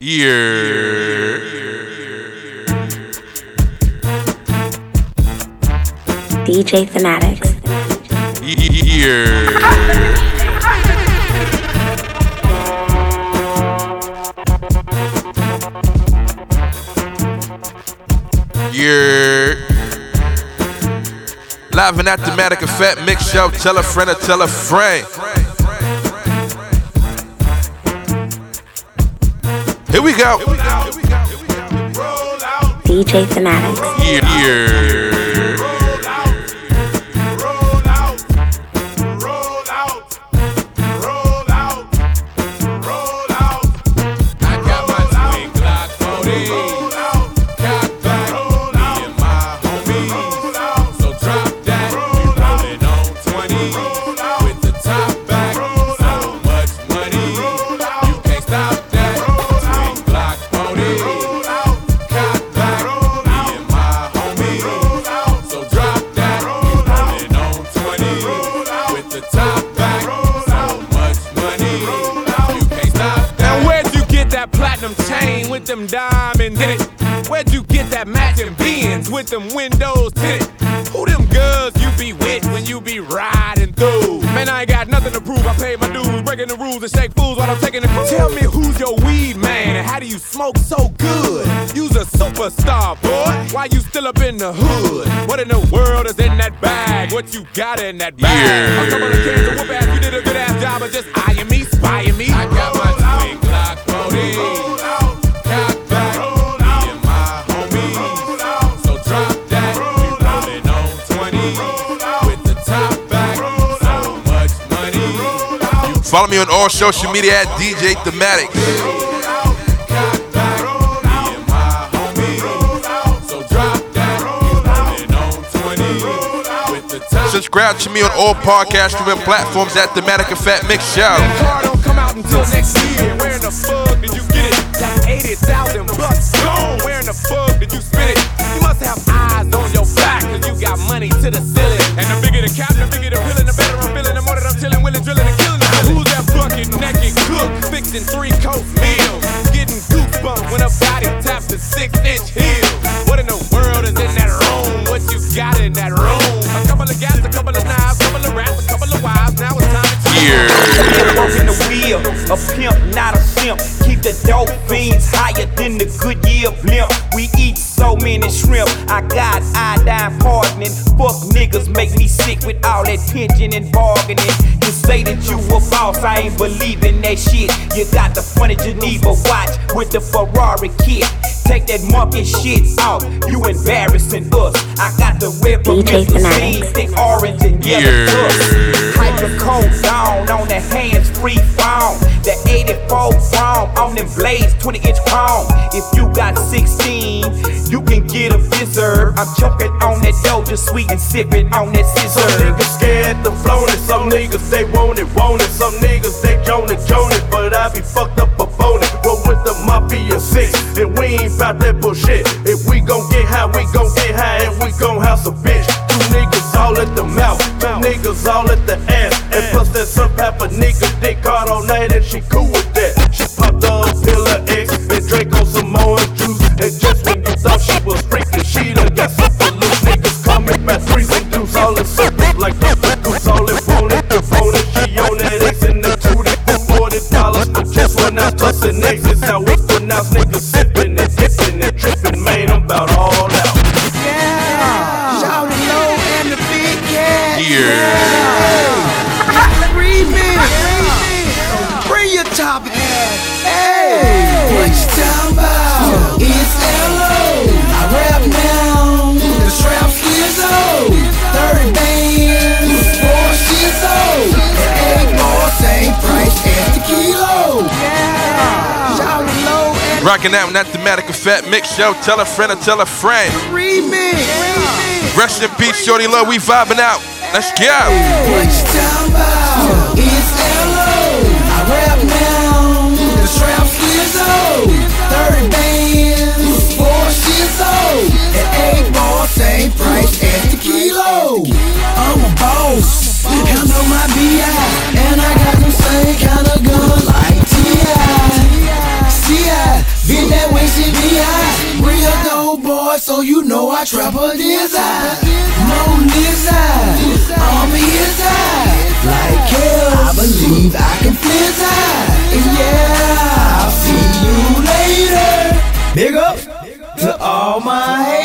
Yeah. DJ Fanatics. Yeah. Yeah. Live and automatic effect mix show. Tell a friend or tell a friend. Here we go. DJ Fanatics. Yeah. yeah. In that bag? Yeah. A couple of cans of whoop ass, you did a good ass job of just eyeing me, spying me. I got my twin Glock 40. Cock back, me and my homies. So drop that, we rollin' on 20. With the top back, so much money. Follow me on all social media at DJ Thematic. Subscribe to me on all podcast streaming platforms at Thematic Effect Mix Show. To Yeah. Walking the wheel, a pimp, not a simp. Keep the dope fiends higher than the Goodyear blimp. We eat so many shrimp. I got iodine hardening. Fuck niggas make me sick with all that pigeon and bargaining. You say that you a boss, I ain't believing that shit. You got the funny Geneva watch with the Ferrari kit. Take that monkey shit out. You embarrassing us. I got the red from DJ Mr. Thick orange and yellow Yeah. dust. Hyper cold down on the hands free phone. The 84 chrome on them blades, 20 inch chrome. If you got 16, you can get a fizzer. I'm choking on that doja sweet and sipping on that Some niggas scared to flown it, some niggas they want it, want it. Some niggas they joan it, joan it, but I be fucked the mafia six, and we ain't bout that bullshit. If we gon' get high, we gon' get high, and we gon' house a bitch. Two niggas all at the mouth, two niggas all at the ass, and plus that some type of nigga dick hard all night, and she cool with Remix. Bring your top hat. Hey, what you talking about? It's L.O. I rap now. The strap is old. Third band. Four shits old. Eight more, same price as the kilo. Yeah. Shout it low and Rocking out with that Thematic Effect Mix Show. Tell a friend or tell a friend. remix. Rest in peace, Shorty Love. We vibing out. Let's go. What as the kilo. I'm a boss. Handle my B.I. And I got them same kind of gun like T.I. C.I. Been that way, me high. Real dope boy, so you know I trap a desire. Moan inside, I'm inside. Like hell, I believe I can fly. Yeah, I'll see you later. Big up to all my haters.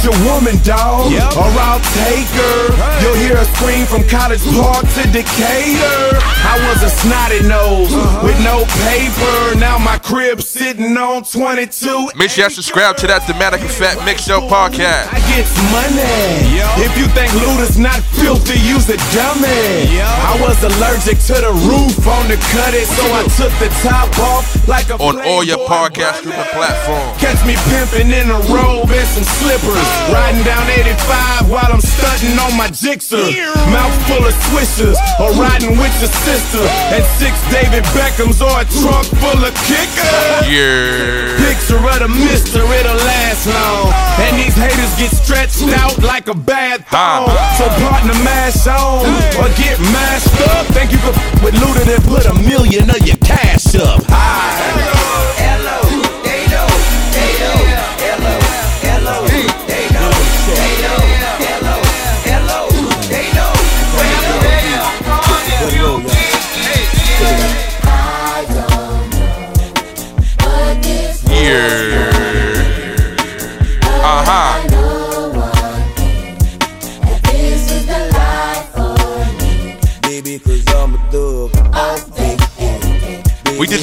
Guard your woman, dog, or I'll take her. You'll hear her scream from College Park to Decatur. I was a snotty nose uh-huh. with no paper. Now my crib sitting on 22. Make sure you subscribe to that Thematic Effect Mix Show podcast. I get money. If you think Luda's not filthy, use a dummy. I was allergic to the roof on the cut it, so I took the top off like a On all your podcast streaming platforms. Catch me pimping in a robe and some slippers. Riding down 85 while I'm stunting on my jixer. Mouth full of swishers. Or riding with your sister. And six David Beckhams or a trunk full of kickers. Yeah. Picture of the mister, it'll last long. And these haters get stretched out like a bad thong. Ah. So partner mash on or get mashed up. Thank you for f- with Luda that put a million of your cash up. Hi.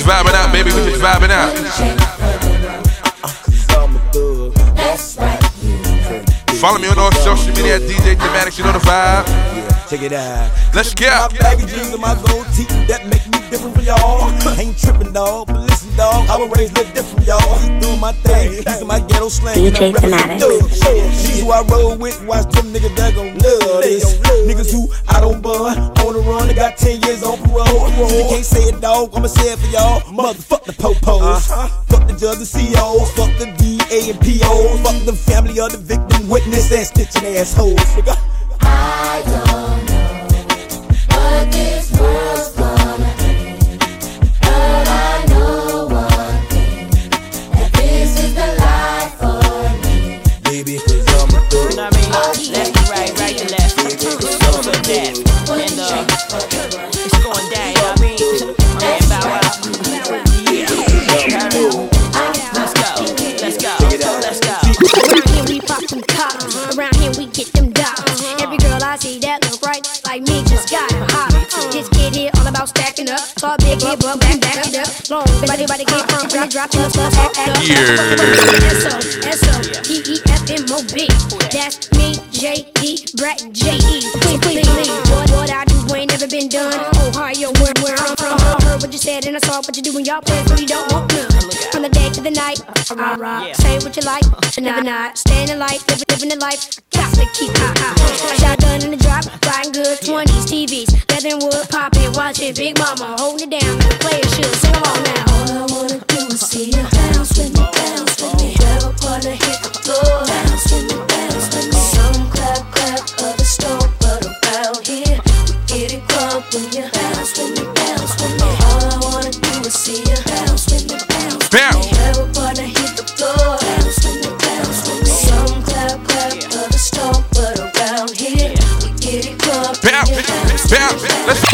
Just vibing out, baby. We just vibing out. Cause I'm a thug. That's right. Follow me on all social media at DJ Thematics. You know the vibe. Check it out. Let's My get. baggy jeans and my gold teeth that make me different from y'all. Ain't tripping, dog. But listen, dog, I was raised a little different, y'all. Doing my thing. These are my ghetto slang. DJ and I represent Fanatics. thug. Who I roll with. Watch them niggas that gon' love this. Niggas who I don't bun. On the run, they got 10 years on parole. You can't say it, dog. I'ma say it for y'all. Motherfuck the popos. Fuck the judge and COs. Fuck the DA and POs. Fuck the family of the victim, witness, and stitching assholes. Nigga. Baby, to. And uh, it's going down, you know what I mean? Man, bow out. Yeah. Let's go. Let's go. Let's go. Around here we pop them collars. Around here we get them dollars. Every girl I see that look right like me just got a This kid here all about stacking up. Saw big hit, but back back it up. Long body body get from when I drop in the stuff. Act act up. Yeah. S O S O E F M O B. That's me, J D, Brett J E. What what I do ain't never been done. Ohio, where where I'm from. I heard what you said and I saw what you do in y'all but you don't want none. The day to the night, uh, uh, rah rah. Yeah. Say what you like, but never not. Staying in life, living, living the life. Got to keep high high. Shotgun in the drop, riding good. 20s, TVs, leather and wood, popping, watching. Big mama holding it down player should. Sing along now. All I wanna do is see you Let's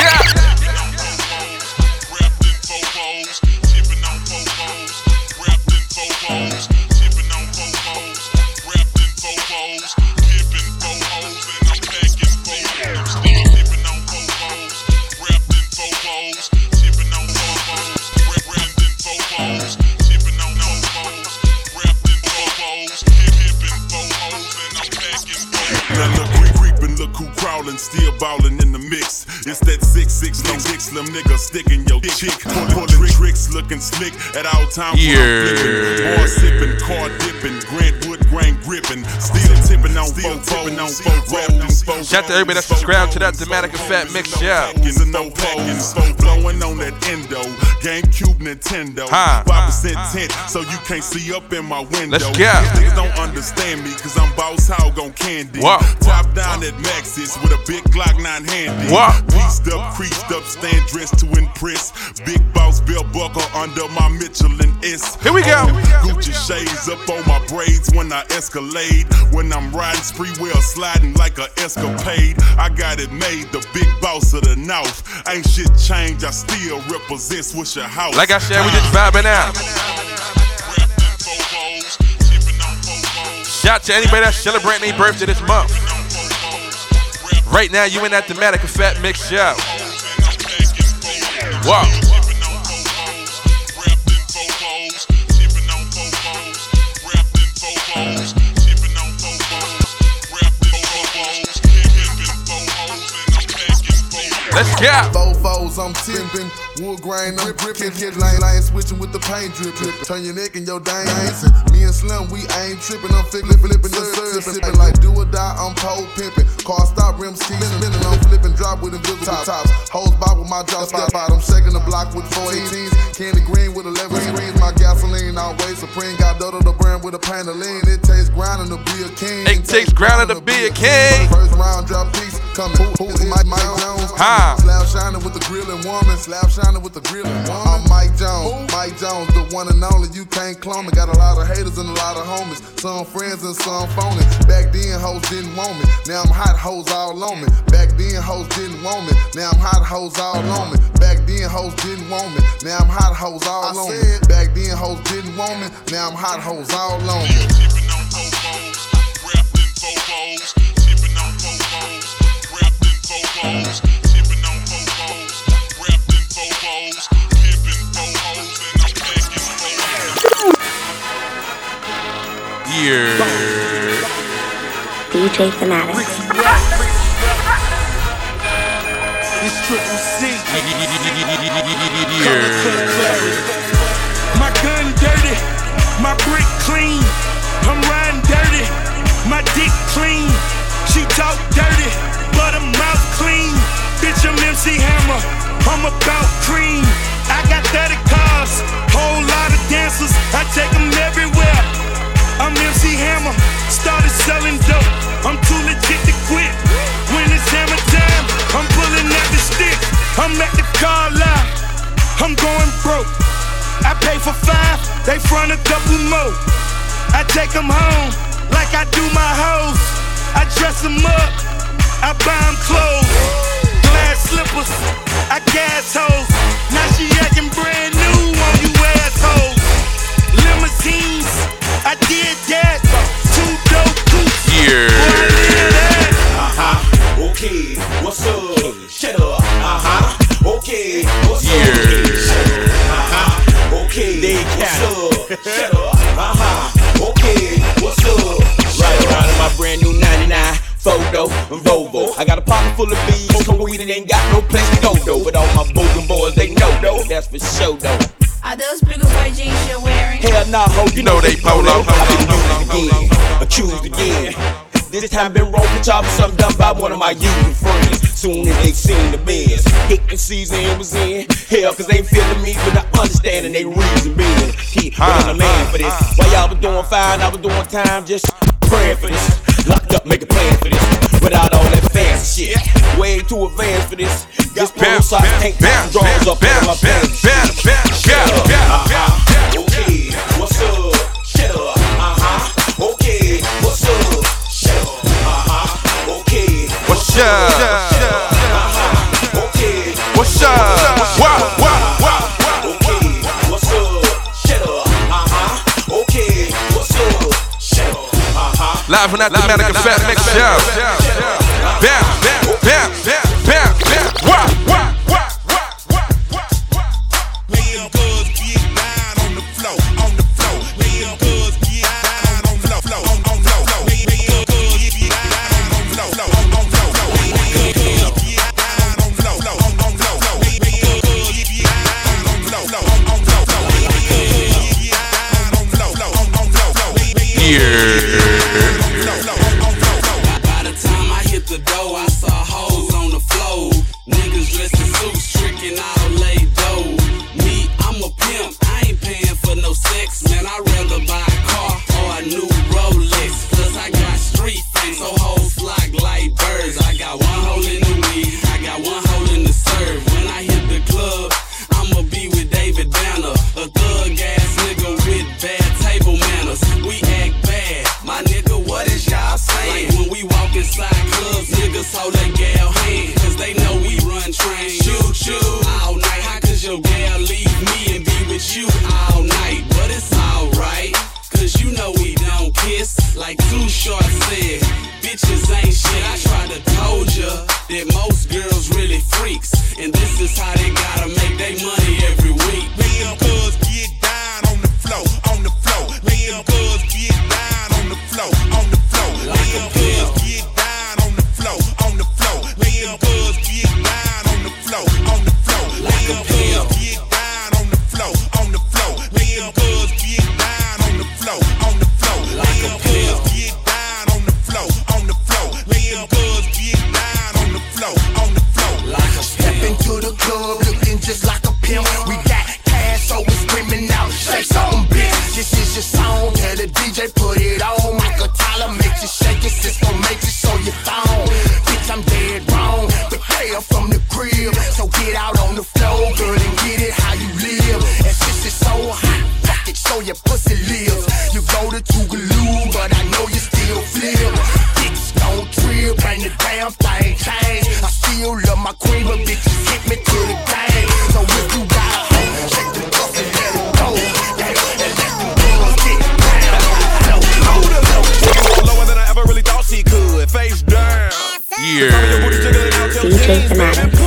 slim nigga sticking your chick. Pullin' tricks, looking slick at all times. when Yeah. flippin'. Bar sippin', car dippin', Grant Wood grain grippin'. Still tippin' on still tippin' on four Shout out to everybody that subscribed to that Thematic Effect Mix Show. Packin', no packin', blowing on that endo. GameCube, Nintendo. 5% tint, so you can't see up in my window. Let's go. These niggas don't understand me, cause I'm boss hog on candy. Wow. Top down at Maxis with a big Glock 9 handy. What? Pieced up, creased up, stand dressed to impress. Big boss belt buckle under my Michelin S. Here we go. Gucci shades up on my braids when I escalade. When I'm riding spree wheel sliding like a escapade. I got it made, the big boss of the north. Ain't shit changed, I still represent Swishahouse. Like I said, we just vibing out. Shout to anybody that's celebrating their birthday this month. Right now, you in that thematic of Fat Mix Show. Wow. Let's go. Fofos, I'm tipping. Wood grain, I'm ripping. Kid lane, lane, switching with the paint drip. drip. Turn your neck and your dang dancing. Me and Slim, we ain't tripping. I'm flipping, flipping, serve. Sipping like do or die, I'm pole pimping. Car stop, rims keep spinning. I'm flipping, drop with invisible tops. Hose bob with my jaw spot. I'm shaking the block with 14s. Candy green with 11 screens. My gasoline always supreme. Got Dodo the brand with a pan of. It takes grinding to be a king. It takes grinding to be a king. First round drop piece coming. Who, who, Mike, Mike Jones. Ha. Slab shining with the grilling woman. Slab shining with the grilling woman. I'm Mike Jones. Mike Jones, the one and only. You can't clone me. Got a lot of haters and a lot of homies. Some friends and some phony. Back then, hoes didn't want me. Now I'm hot hoes all on me. Back then, hoes didn't want me. Now I'm hot hoes all on me. Back then, hoes didn't want me. Now I'm hot hoes all on me. Back then, hoes didn't want me. Now I'm hot hoes all on me. Yeah. DJ Fanatics. It's triple C. Yeah. My gun dirty, my brick clean. I'm riding dirty, my dick clean. She talk dirty, but her mouth clean. Bitch, I'm MC Hammer, I'm about cream. I got 30 cars, whole lot of dancers. I take them everywhere. I'm MC Hammer, started selling dope. I'm too legit to quit. When it's hammer time, I'm pulling out the stick. I'm at the car lot, I'm going broke. I pay for five, they front a couple more. I take them home like I do my hoes. I dress them up, I buy them clothes. Glass slippers, I gas hoes. Now she acting brand new on you assholes. Limousines, I did that. Two dope coops. Yeah. Uh-huh. Okay, what's up? Shut up. Uh-huh. Okay, what's Yeah. Uh-huh. Okay, what's up? Shut up. Uh-huh. Okay, what's up? Right around in my brand new 99 photo Volvo. I got a pocket full of bees, smoke weed and ain't got no place to go though. But all my bogan boys, they know though. That's for sure though. Are those bigger boy jeans you're wearing? Nah, ho, you, know they polo. I've been used again, accused again. This time been for job something done by one of my usual friends. Soon as they seen the hit the season was in. Hell, cause they feeling me, but I understanding they reason being. He was a man for this. While y'all was doing fine, I was doing time, just praying for this. Locked up, make a plan for this. Without all that fancy shit. Way too advanced for this. Got polo socks, tank tops, drawers up under my pants. Uh-huh. Okay, what's up? Shut up. Uh-huh. Okay, what's up? Shut up. Okay, What's up? Uh-huh. Okay, What's up? Wow, wow, wow. okay, what's up? Shut up. Uh-huh. Okay, what's up? Shut up. Uh-huh. Live from that thematic of Fat Mix Show. Yeah. Like Too Short said, bitches ain't shit. I tried to told ya that most girls really freaks. And this is how they gotta make their money. put it on. Michael Tyler makes you shake it, Sisqo makes you so you thong. Bitch, I'm dead wrong, but hey, I'm from the crib. So get out on the floor, girl, and get it how you live. And since it's so hot, fuck it, show your pussy lives. investigate the matter.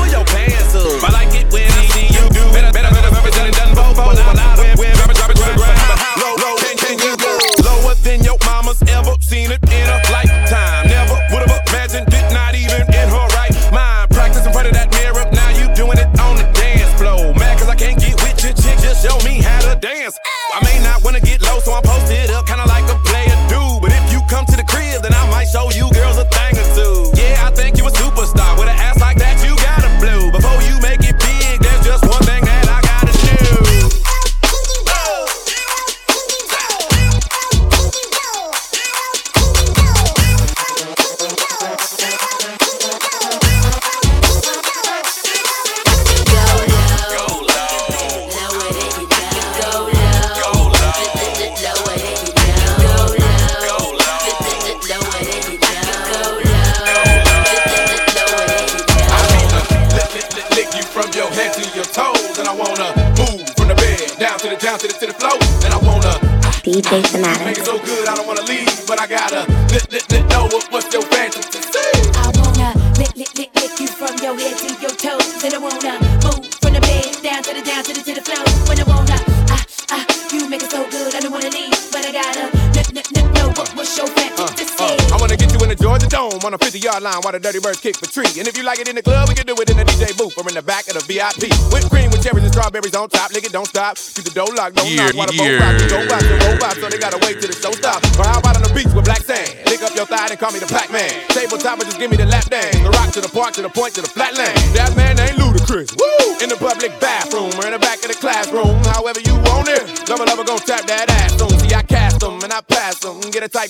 VIP. Whipped cream with cherries and strawberries on top. Nigga, don't stop. Keep the door locked, don't yeah, knock. While the yeah. rock, go rock, the so they gotta wait till the show stop. Or how about on the beach with black sand? Lick up your thigh and call me the Pac Man. Table top, just give me the lap dance. The rock to the park, to the point, to the flatland. That man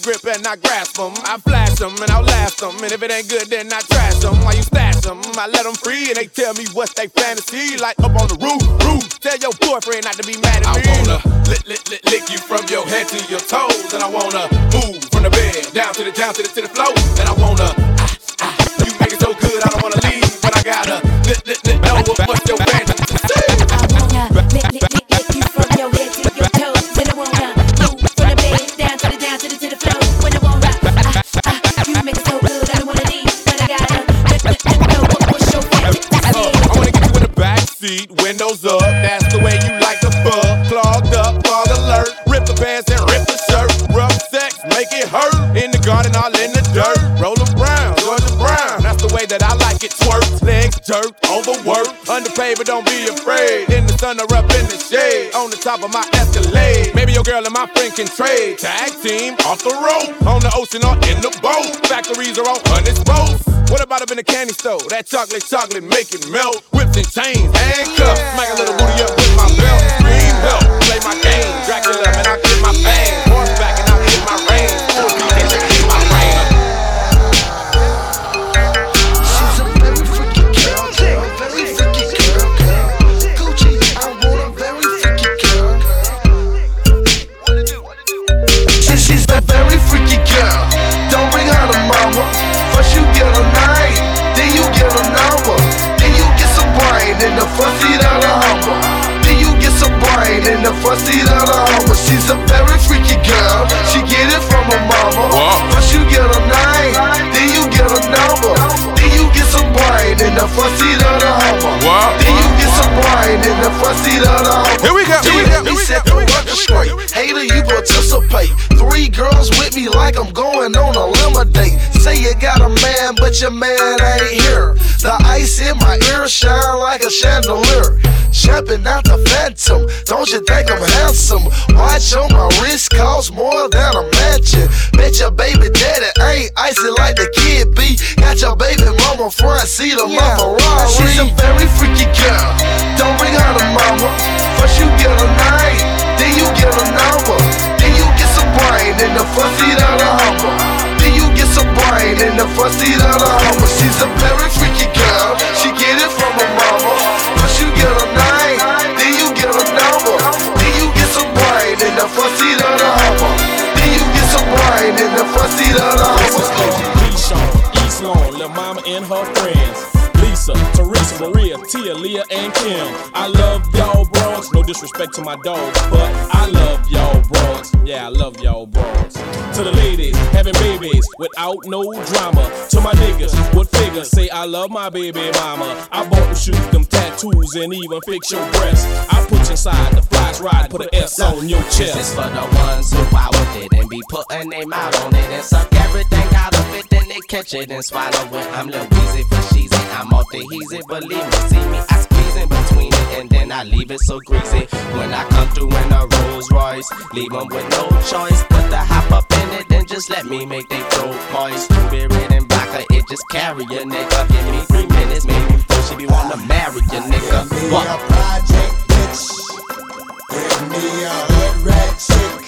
grip and I grasp them. I flash them and outlast them. And if it ain't good, then I trash them. Why you stash them? I let them free and they tell me what they fantasy. Like up on the roof, roof. Tell your boyfriend not to be mad at me. I wanna lick, lick, lick, lick you from your head to your toes. And I wanna move from the bed down to the, down to the, to the floor. And I wanna don't be afraid. In the sun or up in the shade, on the top of my Escalade. Maybe your girl and my friend can trade. Tag team off the road, on the ocean or in the boat. Factories are on hundred boats. What about up in the candy store? That chocolate, chocolate, make it melt. Whips and chains, handcuffs, yeah. pussy that on. Here we go. Here we go. Here we set the record straight. Hater, you participate. Three girls with me like I'm going on a lima date. Say you got a man, but your man ain't here. The ice in my ear shine like a chandelier. Jumping out the phantom. Don't you think I'm handsome? Watch on my wrist cost more than a mansion. Bet your baby daddy ain't icy like the kid be. Got your baby I'm number front seat of yeah. my Ferrari. She's a very freaky girl. Don't bring her to mama. First you get a night, then you get a number, then you get some brain in the front seat of the Hummer. Then you get some brain in the front seat of the Hummer. She's a very freaky girl. She get it from her mama. First you get a night, then you get a number, then you get some brain in the front seat of the Hummer. Then you get some brain in the front seat of the Hummer. Mama and her friends. Lisa, Teresa, Maria, Tia, Leah, and Kim. I love y'all bros. No disrespect to my dogs, but I love y'all bros. Yeah, I love y'all bros. To the ladies having babies without no drama. To my niggas, what figures say I love my baby mama. I bought them shoes, them tattoos, and even fix your breasts. I put you inside the flash ride, put an S on your chest. This is for the ones who out with it and be putting their mouth on it and suck everything out of it, then they catch it and swallow it. I'm Lil Weezy for it. I'm off the heezy, believe me. See me, I in between it and then I leave it so greasy. When I come through in a Rolls Royce, leave 'em with no choice but to hop up in it, then just let me make they throat moist. Blueberry and vodka, it just carry a nigga. Give me three minutes, maybe four, she be wanna marry a nigga. What? Give me a hood rat chick,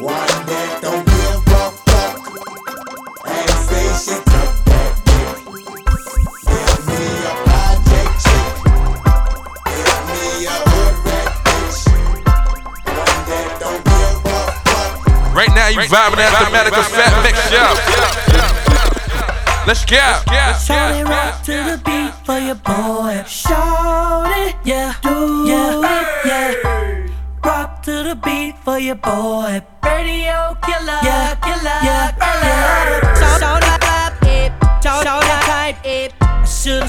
one that don't give a fuck, and say she Right now, you vibing at the Medical Fat Mix Show. Let's go. Shorty rock to the beat for your boy. Shout it, yeah, do yeah, it, yeah. Rock to the beat for your boy. Radio killer, yeah, killer, yeah, killer. Shorty type it, shorty type it.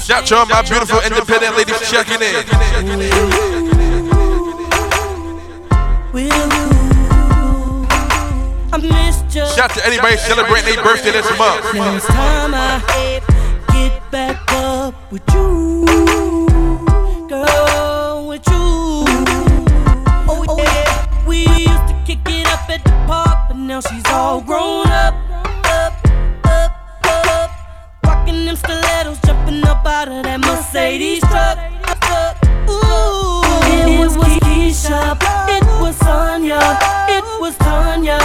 Shout to all my beautiful independent ladies checking in. I missed you. Shout to anybody celebrating their birthday this month. Time I get back up with you, girl, with you. Oh yeah, we used to kick it up at the park, but now she's all grown up, up, up, up. Rocking them stilettos, jumping up out of that Mercedes truck. Ooh, it was Keisha, it was Sonya, it was Tanya,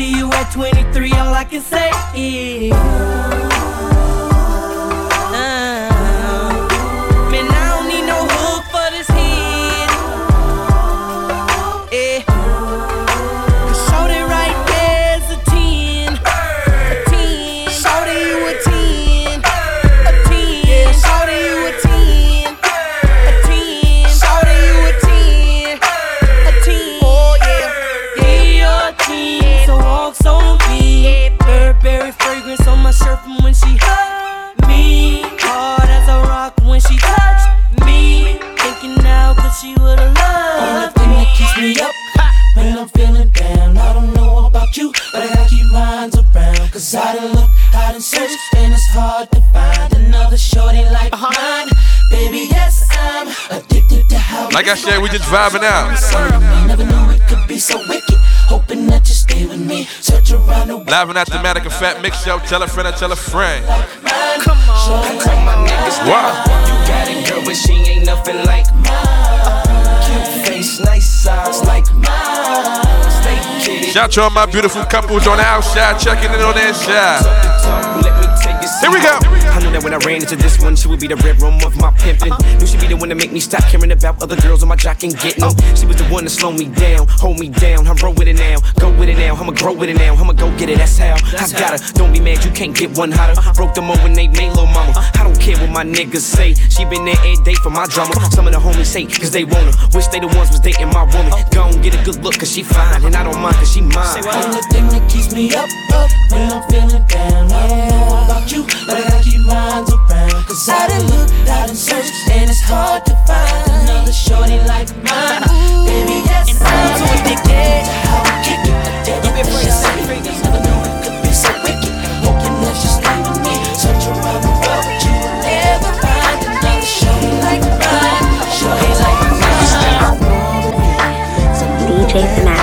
see you at 23, all I can say is. She would've loved Only thing that keeps me up when I'm feeling down. I don't know about you, but I gotta keep minds around. Cause I done look, I done searched, and it's hard to find another shorty like uh-huh. mine. Baby, yes, I'm addicted to how Like I said, we just vibing out. I never knew it could be so wicked. Hoping that you stay with me. Search around the world. Live and Matic and Fat Mix Show. Tell a friend and tell a friend. Come on. Tell my Wow. You got it, girl, but she ain't nothing like Shout to all my beautiful couples on the outside checking in on the inside. Here we go. I knew that when I ran into this one, she would be the red room of my pimpin'. Knew she'd be the one to make me stop caring about other girls on my jock and getting them. She was the one to slow me down, hold me down. I'm roll with it now, go with it now. I'ma grow with it now, I'ma go get it. That's how I got her. Don't be mad, you can't get one hotter. Uh-huh. Broke the mold when they made little mama. Uh-huh. I don't care what my niggas say. She been there every day for my drama. Some of the homies say, cause they want her. Wish they the ones was dating my woman. Oh. Go and get a good look, cause she fine. And I don't mind, cause she mine. Only thing that keeps me up, up when I'm feeling down. I don't know about you, but I gotta keep minds around. Cause I done looked, I done searched, and it's hard to find another shorty like mine. Baby, yes, I'm addicted to how kick it. It could be so wicked. Me. But you never find like mine. Like mine. DJ.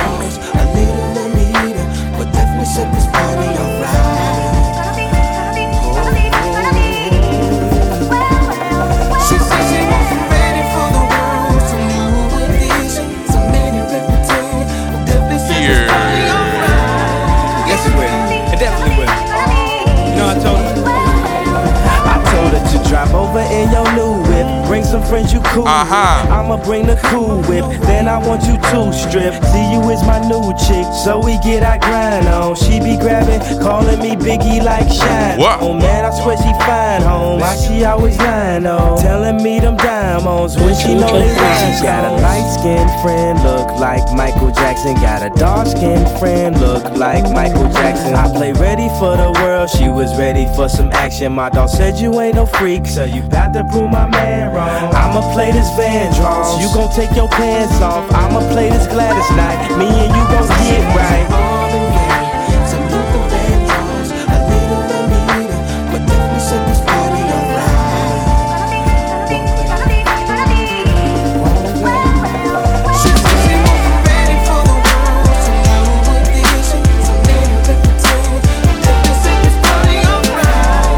Friends you cool Uh-huh. I'ma bring the cool whip, then I want you to strip. See you is my new chick, so we get our grind on. She be grabbing, calling me Biggie like Shine. What? Oh man, I swear she fine home. Why she always lying on? Telling me them diamonds when she know they lying. She got a light skinned friend, look like Michael Jackson. Got a dark skinned friend, look like Michael Jackson. I play ready for the world, she was ready for some action. My dog said you ain't no freak, so you bout to prove my man wrong. I'ma play this Van Vandross, you gon' take your pants off. I'ma play this Gladys Knight, me and you gon'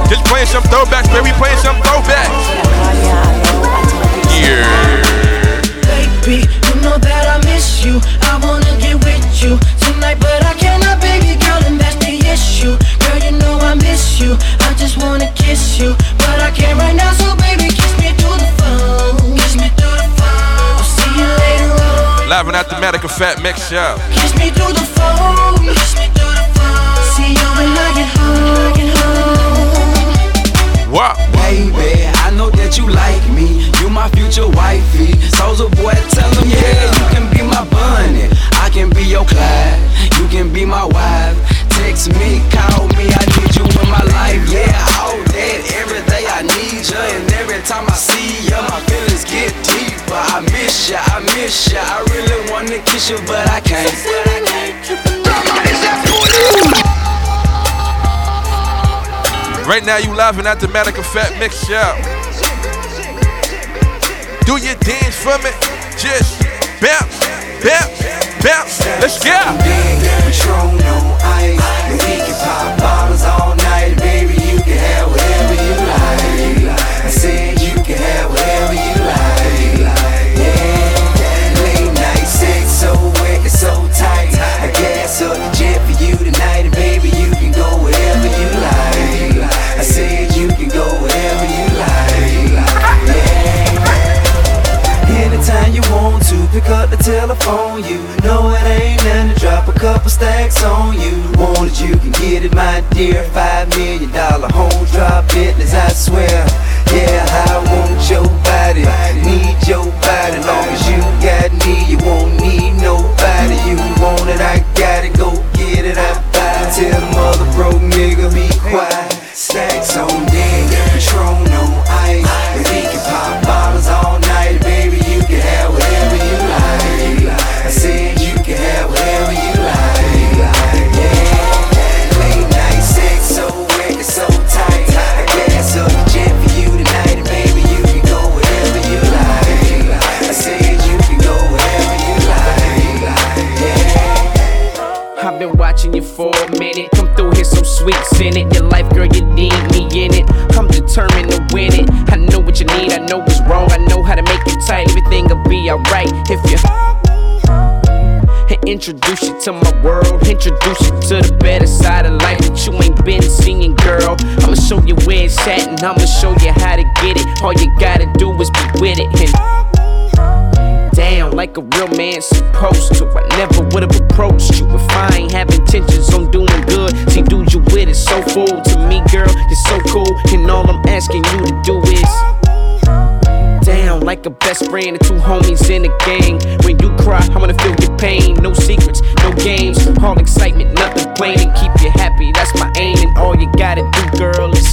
Just playing some throwbacks, baby. Playing some Live and Mathematic Fat Mix Show. Kiss me through the phone. Kiss me through the phone. See you when I get home. Get home. What? Baby, I know that you like me. You my future wifey. Soldier boy, tell him, yeah, you can be my bunny. I can be your Clyde. You can be my wife. Text me, call me, I need you in my life. Yeah, all that, every day I need you. And every time I see miss you, I miss you. I really wanna kiss you, but I can't. Right now, you live and Mathematic Fat Mix Show. Do your dance for me. Just bounce, bounce, bounce. Let's go. Patron on ice. And we can pop bottles all night, baby. You can have whatever you like. Telephone. You know it ain't nothing to drop a couple stacks on you. Want it, you can get it, my dear. Five million dollar home drop business, I swear. Yeah, I want your body, need your body. Long as you got me, you won't need introduce you to my world. Introduce you to the better side of life that you ain't been seeing, girl. I'ma show you where it's at, and I'ma show you how to get it. All you gotta do is be with it. And down like a real man supposed to. I never would've approached you if I ain't have intentions on doing good. See, dude, you with it so full to me, girl. You're so cool, and all I'm asking you to do like a best friend and two homies in a gang. When you cry, I'm gonna feel your pain. No secrets, no games, all excitement, nothing plain. And keep you happy, that's my aim. And all you gotta do, girl, is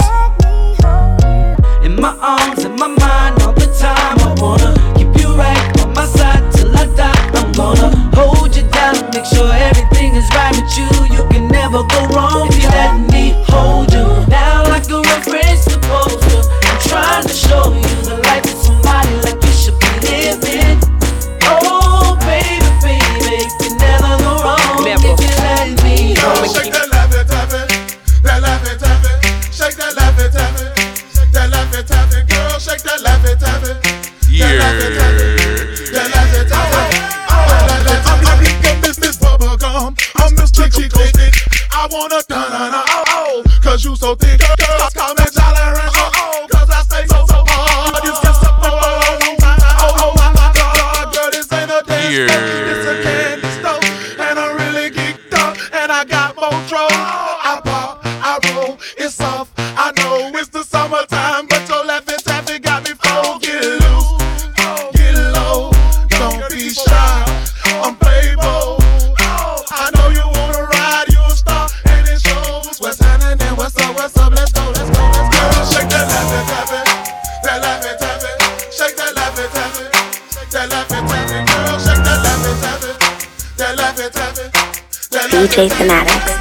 In my arms, in my mind, all the time. I wanna keep you right on my side till I die. I'm gonna hold you down make sure everything is right with you. You can never go wrong if you let me hold you I wanna da na na oh oh, cause you so thick. Jason Maddox.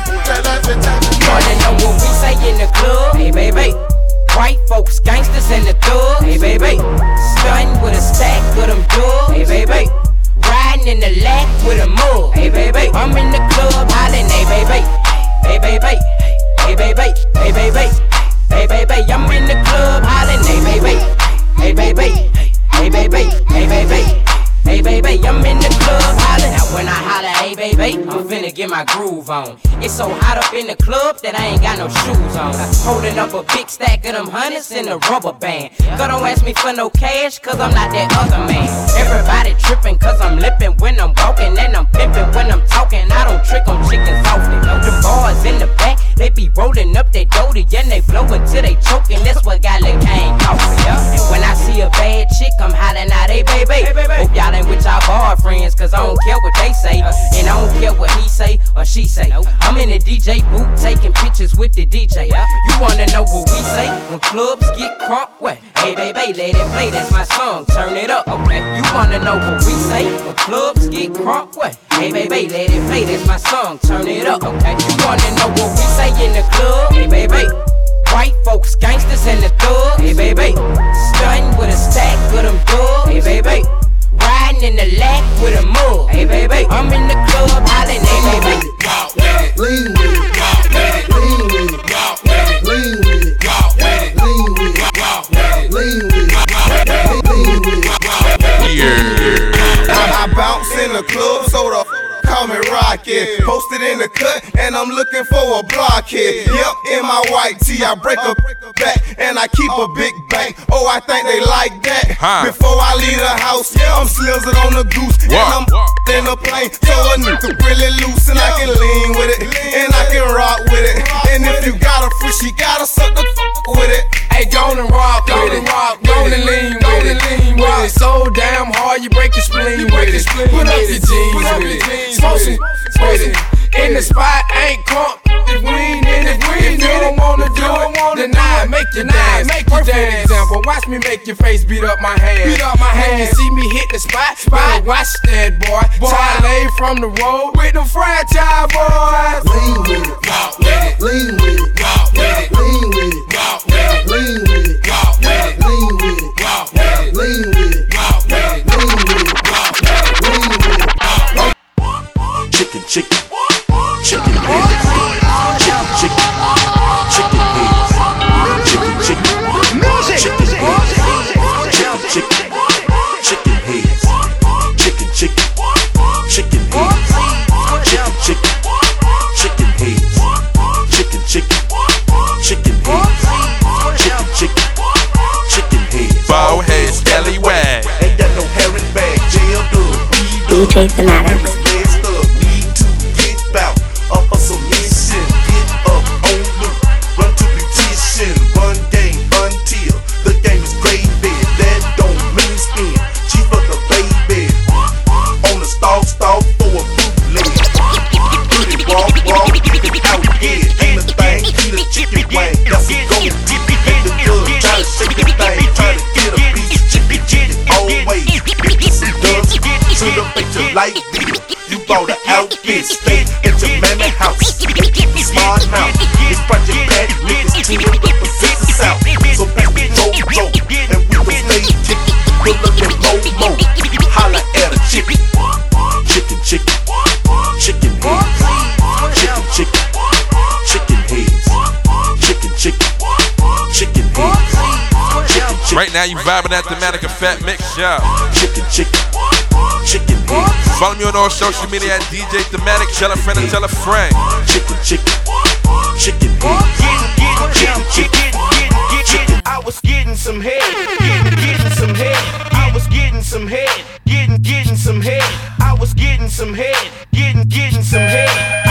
My groove on. It's so hot up in the club that I ain't got no shoes on. Holding up a big stack of them hundreds in a rubber band. Girl, don't ask me for no cash, cause I'm not that other man. Everybody tripping, cause I'm lipping when I'm walking, and I'm pimping when I'm talking. I don't trick on chickens often. Them bars in the back, they be rolling up they doty, and they blowin' till they choking. That's what got Lil Kane coughing, yeah. And when I see a bad chick, I'm hollering out, hey baby. Hope y'all ain't with y'all boyfriends, cause I don't care what they say. Uh, and I don't care what he say or she say. I'm in the DJ booth taking pictures with the DJ. You wanna know what we say when clubs get crunk? What? Hey baby, let it play, that's my song, turn it up, okay? You wanna know what we say when clubs get crunk? What? Hey baby, let it play, that's my song, turn it up, okay? You wanna know what we say in the club? Hey baby. White folks, gangsters, and the thugs. Hey, baby. Stunning with a stack of them drugs. Hey, baby. Riding in the lack with a mug. Hey, baby. I'm in the club hollering. Hey, baby. Lean with it. In the cut, and I'm looking for a blockhead. Yep, in my white tee, I break a back, and I keep a big bank. Oh, I think they like that. Huh. Before I leave the house, yeah, I'm slizzing on the goose, and I'm in the plane. So a nigga really loose, and I can lean with it, and I can rock with it. And if you got a free, she gotta suck the f- with it. Hey, go and rock with it. Go and lean with it. Lean with it. So damn hard, you break your spleen with it. Put up your jeans with it. Smoke some with it. In the spot, ain't crunk. If we ain't in it, if you don't wanna do it, then I make you dance. Make you dance. Example, watch me make your face beat up my hand. Beat up my hand. You see me hit the spot, spot. Watch that boy. Boy, from the road with the franchise boys. Lean with it. Walk with it. Lean with it. Walk with it. Lean with it. Walk with it. Lean with it. Walk with it. Lean with it. Walk with it. Lean with it. Walk with it. Lean with it. Walk with it. Lean with it. Chicken, chicken, chicken heads. Chicken, chicken, chicken heads. Chicken, chicken, chicken heads. Chicken, chicken, chicken heads. Chicken, chicken, chicken heads. Chicken, chicken, chicken heads. Chicken, chicken, chicken heads. Chicken, chicken, chicken heads. Ball head, scallywag. Ain't got no hair in the bag. Jail dub. DJ Fanatics. You you bought a outfit. Stay at your house. Smart mouth. It's front of bad Right now, you vibing at the Manica Fat Mix Show. Chicken, chicken, chicken heads. Follow me on all social media at DJ Fanatic. Tell a friend and tell a friend. Chicken, chicken, chicken heads. Chicken, chicken, chicken. I was getting some head, getting, getting some head. I was getting some head, getting, getting some head. I was getting some head, getting, getting some head.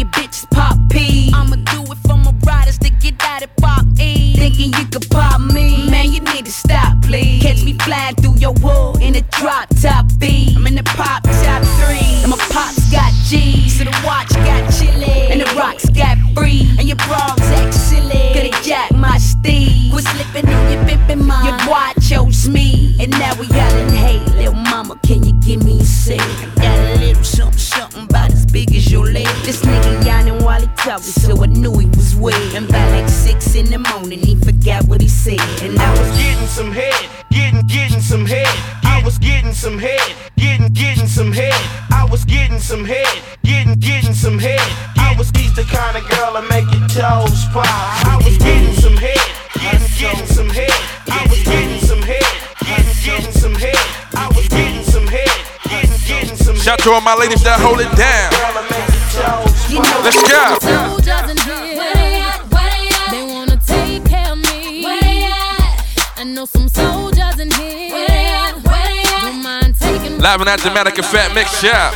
Your bitches pop P. I'ma do it for my riders to get out of pop E. Thinking you could pop me. Man, you need to stop, please. Catch me flying through your wood in a drop top B. I'm in the pop top three. And my pops got G's. So the watch got chili. And the rocks got free. And your bras act silly. Coulda jack my steed. Quit slipping on your pimpin' mine. Your boy chose me. And now we yelling, hey, little mama, can you give me a sec? Yawning while he talking, so I knew he was weird. And by like six in the morning, he forgot what he said. And I was getting some head, getting, getting some head. I was getting some head, getting, getting some head. I was getting some head, getting, getting some head. I was he's the kind of girl that make your toes pop. I was getting some head, getting, getting some head. I was getting some head, getting, getting some head. I was getting some head, getting, getting some head. Shout to all my ladies that hold it down. Let's go. Soldiers in here. Where they at? Where they at? They wanna take care of me. Where they at? I know some soldiers in here. Where they at? Where they at? Don't mind taking Live in that Dramatic Effect Mix Shop.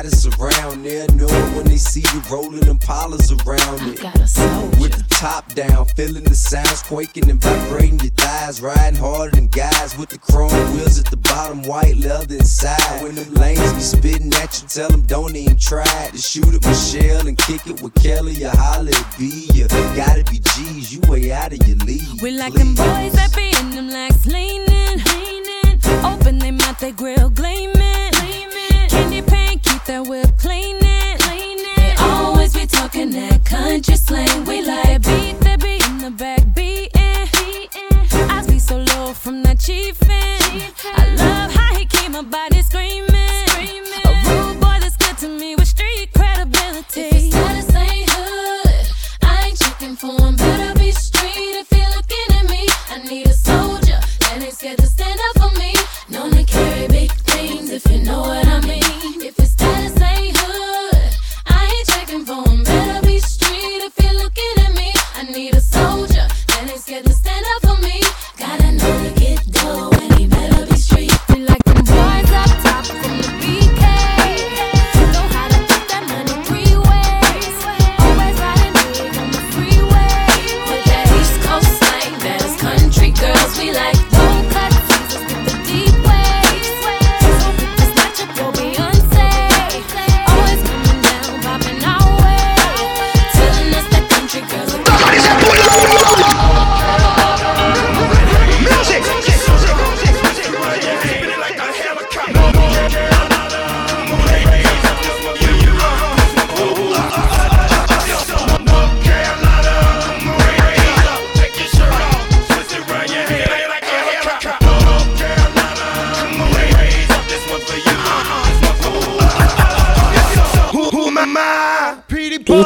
Hottest around there. Know when they see you rolling them polars around it. With the top down, feeling the sounds quaking and vibrating your thighs. Riding harder than guys with the chrome wheels at the bottom, white leather inside. When them lanes be spitting at you, tell them don't even try to shoot at Michelle and kick it with Kelly or holla at B. You gotta be G's, you way out of your league. We like them boys that be in them legs leaning, leaning. Open their mouth, they grill gleaming, gleaming. Candy paint, that whip cleaning, cleaning. They always be talking that country slang. We like beat that be in the back beating, beating. I be so low from that chiefin'. I love how he keep my body screaming, screaming. A rude boy that's good to me with street credibility. If his status ain't hood, I ain't checking for him. Better be street if you're looking at me. I need a soldier that ain't scared to stand up for me. Known to carry big things if you know what I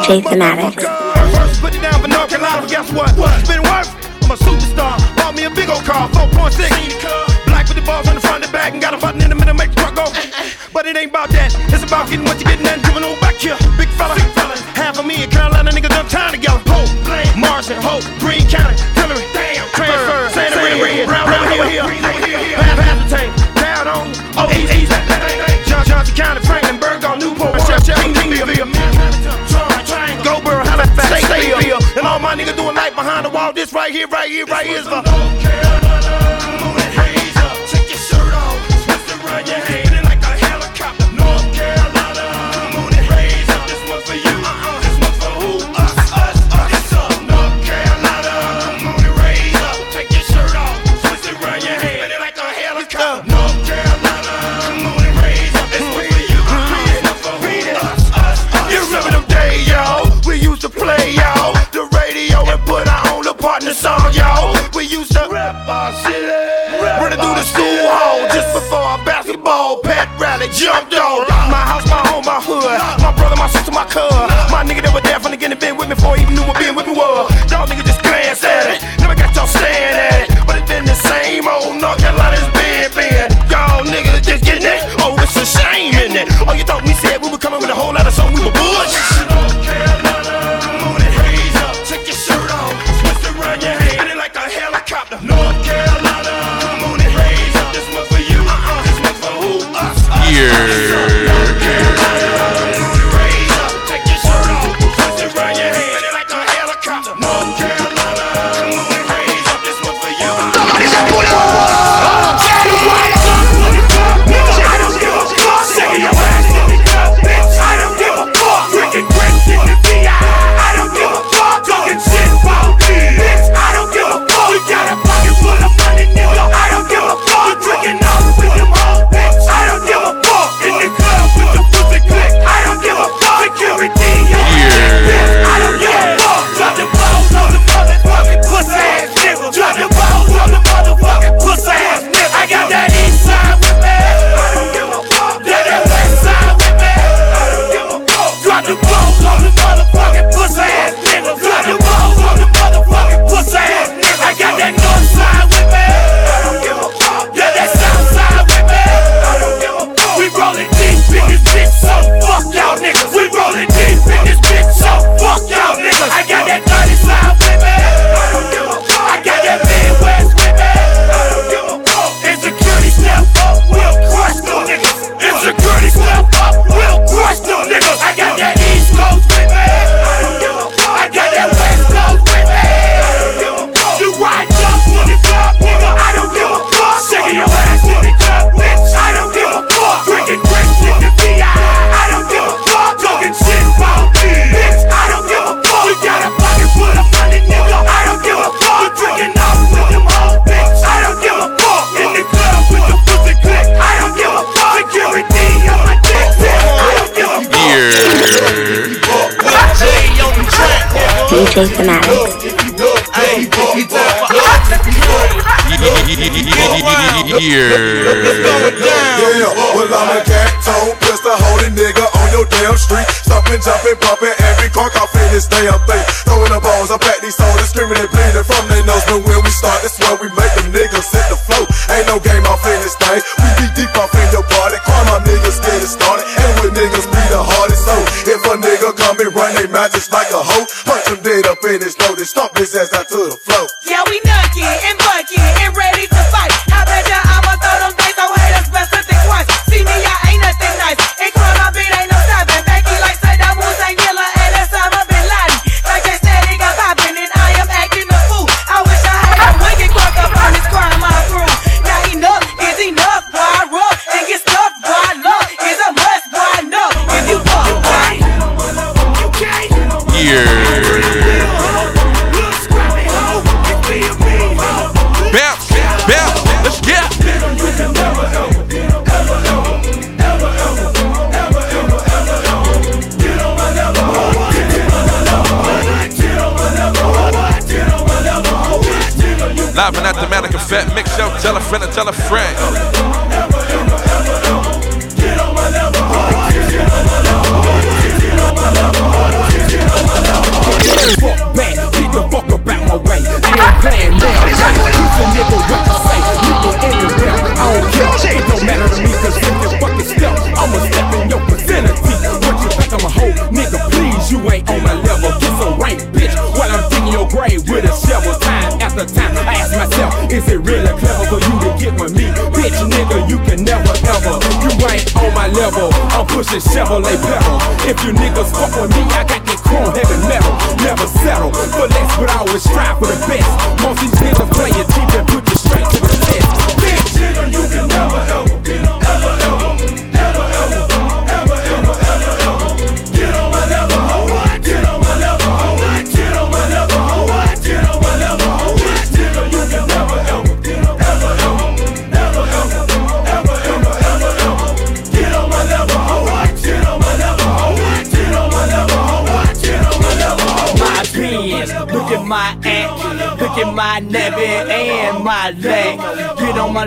DJ Fanatic. Put it down for North Carolina, but guess what? It's been worth. I'm a superstar. Bought me a big old car, 4.6. Black with the balls on the front and back, and got a button in the middle, make the truck go. But it ain't about that. It's about getting what you getting and giving on back here. Big fella, big fella. Half of me and Carolina niggas done time together. Hope, Marshall, Hope, Green County, Hillary, damn, transfer, Santa Maria, Brown, Brown, here, here. Half, half the tank, down on, oh, easy, easy. John, Johnson County, Franklin, behind the wall. This right here, right here, right here is for. Song, y'all. We used to rap our city. Running through the school hall just before our basketball pet rally jumped on. My house, my home, my hood. My brother, my sister, my cousin. My nigga that was there from the beginning been with me before he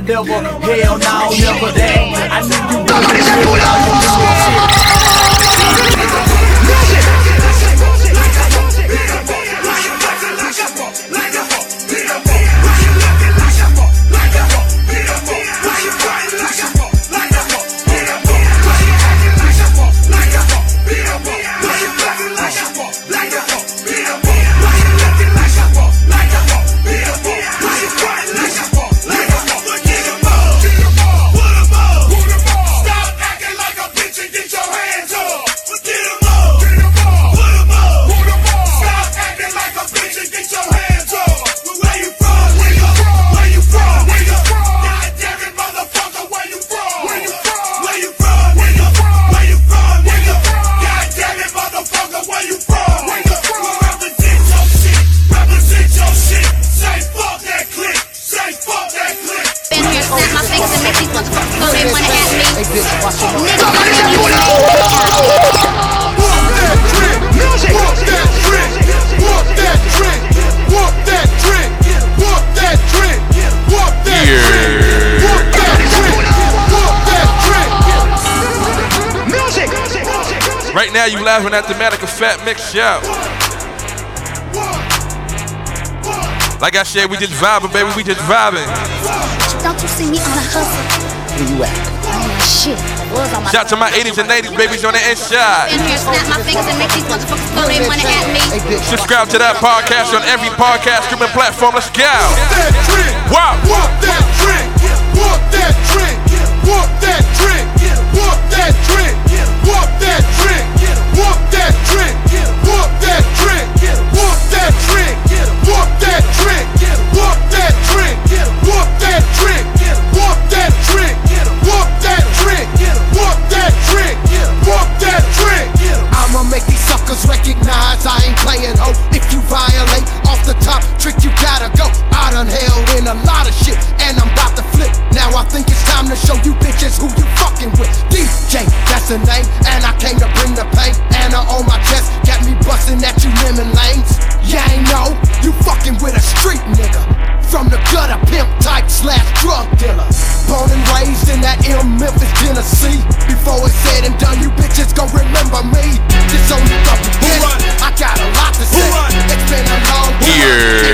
devil. Like I said, we just vibing, baby. We just vibing. Don't you see me on a hustle? Where oh, you at? I ain't shit. I was on my Shout to my 80s and 90s babies on the inside. in here, snap my fingers and make these motherfuckers throw their money at me. Subscribe to that podcast on every podcast streaming platform. Let's go. Wow. Walk that trick. Walk that trick. Walk that trick. Walk that trick. Walk that trick. Walk that trick. Suckers recognize I ain't playing ho. If you violate off the top trick, you gotta go. I done held in a lot of shit, and I'm about to flip. Now I think it's time to show you bitches who you fucking with. DJ, that's the name, and I came to bring the pain. Anna on my chest, got me busting at you lemon lanes. Yeah, ain't know you fucking with a street nigga. From the gutter pimp type slash drug dealer. Born and raised in that M Memphis, Tennessee. Before it's said and done, you bitches gon' remember me. This only the beginning. I got a lot to say. It's been a long Bitches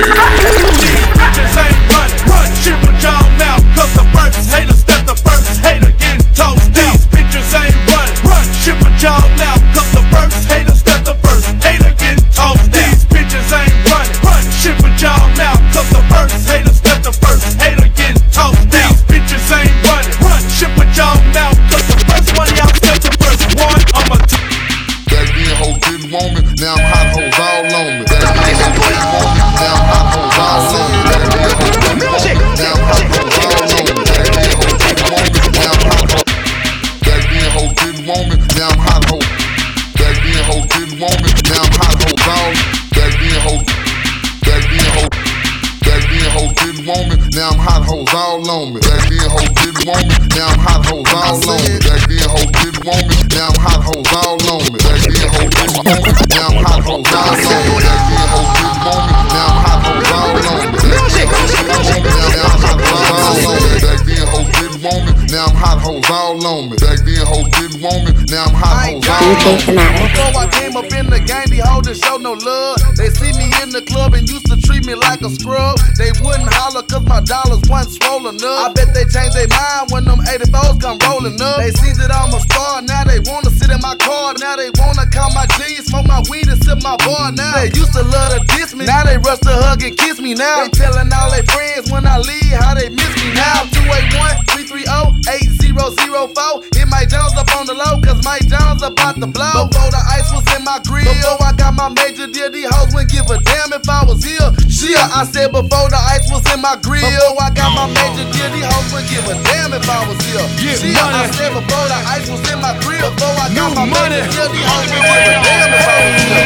think the matter? In the game, hoes didn't show no love. They see me in the club and used to treat me like a scrub. They wouldn't holler cause my dollars wasn't swollen up. I bet they changed their mind when them 84s come rolling up. They see that I'm a star, now they wanna sit in my car. Now they wanna count my G's, smoke my weed and sip my bar. Now they used to love to diss me, now they rush to hug and kiss me now. They telling all their friends when I leave how they miss me now. 281 330 8004. Hit Mike Jones up on the low, cause Mike Jones about to blow. Before the ice was in my grill, before I got my major deal, these hoes wouldn't give a damn if I was here. Shit, I said before the ice was in my grill, before I got my major deal, these hoes wouldn't give a damn if I was here. Get Shit, I money. said before the ice was in my grill, before I got New my money. major deal, these hoes wouldn't give a damn if I was here.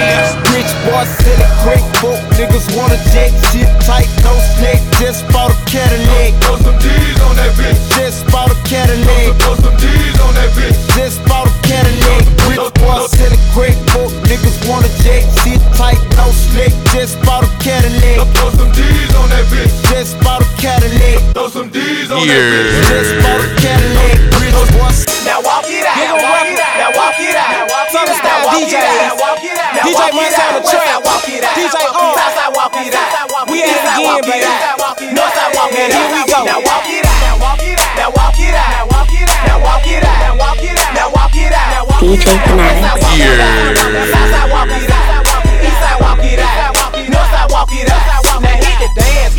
Rich boy, silly, great folk, niggas wanna jet, shit tight, no snake, just bought a Cadillac. Throw some D's on that bitch. Just bought a Cadillac. Throw some D's on that bitch. Just bought candidate Rich boys selling great book, niggas wanna jet Sit tight, no slick, just bought a Cadillac Throw some D's on that bitch Just bought a Cadillac Throw some D's on yeah. that bitch Just bought a Cadillac Rich boys Now walk it out, Nigga walk it out, now walk it out Thunderstar DJs, DJ Montana Trap, DJ Arm, we at it again, baby. Northside walk it out, here we go. Now walk it out, now walk it out, now walk it out, now walk it out, now walk it out. DJ Fanatics. Yeah.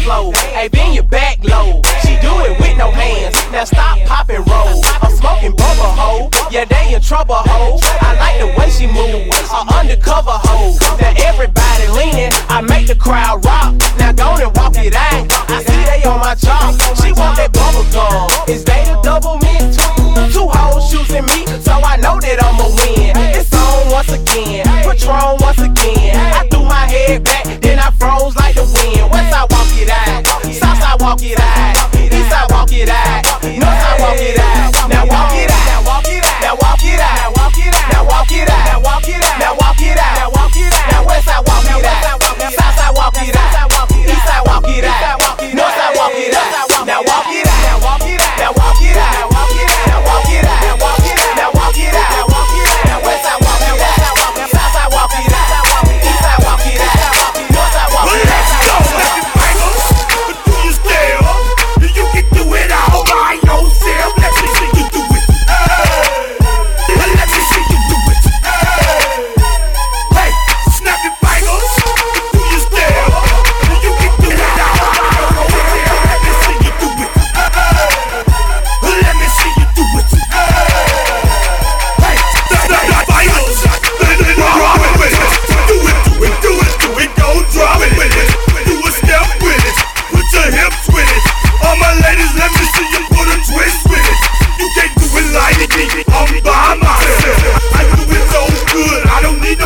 Dance. Hey, bend your back low. She do it with no hands. Now stop, pop and roll. I'm smoking bubble hoe. Yeah, they in trouble hoe. I like the way she move. A undercover hoe. Now everybody leaning. I make the crowd rock. Now go and walk it out. I see they on my chalk. She want that bubble gum. Is they the double mint? Two hoes choosing me, so I know that I'ma win. It's on once again. Patron once again. I threw my head back, Froze like the wind. West side walk it out, south side walk it out, east side walk it out, north side walk it out. Now walk it out.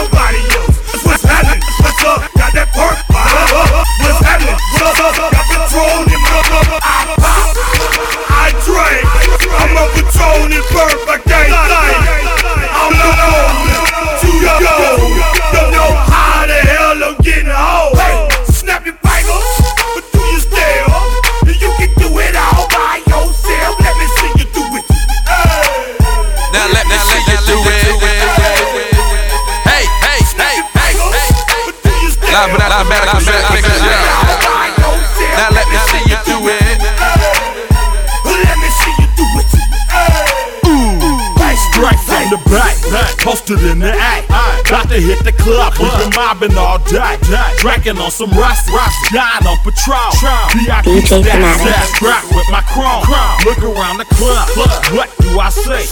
nobody else. What's happening. What's up. Got that. What's happening? What's up? I pop. I drink. I'm a patrol in. I can't posted in the act. Got to hit the club, we been mobbing all day. Drinking on some rust, dying on patrol. VIP DJ stack, Fanatic. stack, Scrap with my chrome. Look around the club. What do I say?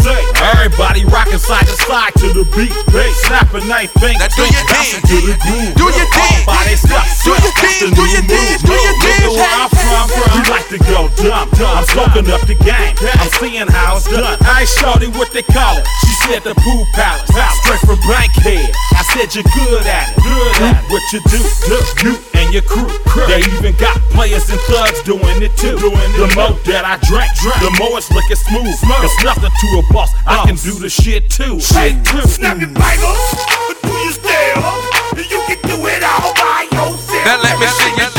Everybody rocking side to side to the beat. Snapping they fingers. do your dance. Do the groove. Do your dance. All body stuff. Do your dance, do your dance, do your dance. Look where I'm from, from. We like to go dumb. I'm smoking up the game. I'm seeing how it's done. I ain't shorty what they call it. She said the pool palace. Straight from Bankhead. I said you're good at it. Good at it. What you do, do, you and your crew. They even got players and thugs doing it too. Doing The more that I drink, the more it's looking smooth. It's nothing to a boss. I can do the shit too. Shit too. Snap it, bangers, but do you still? You can do it all by yourself. Now let me see you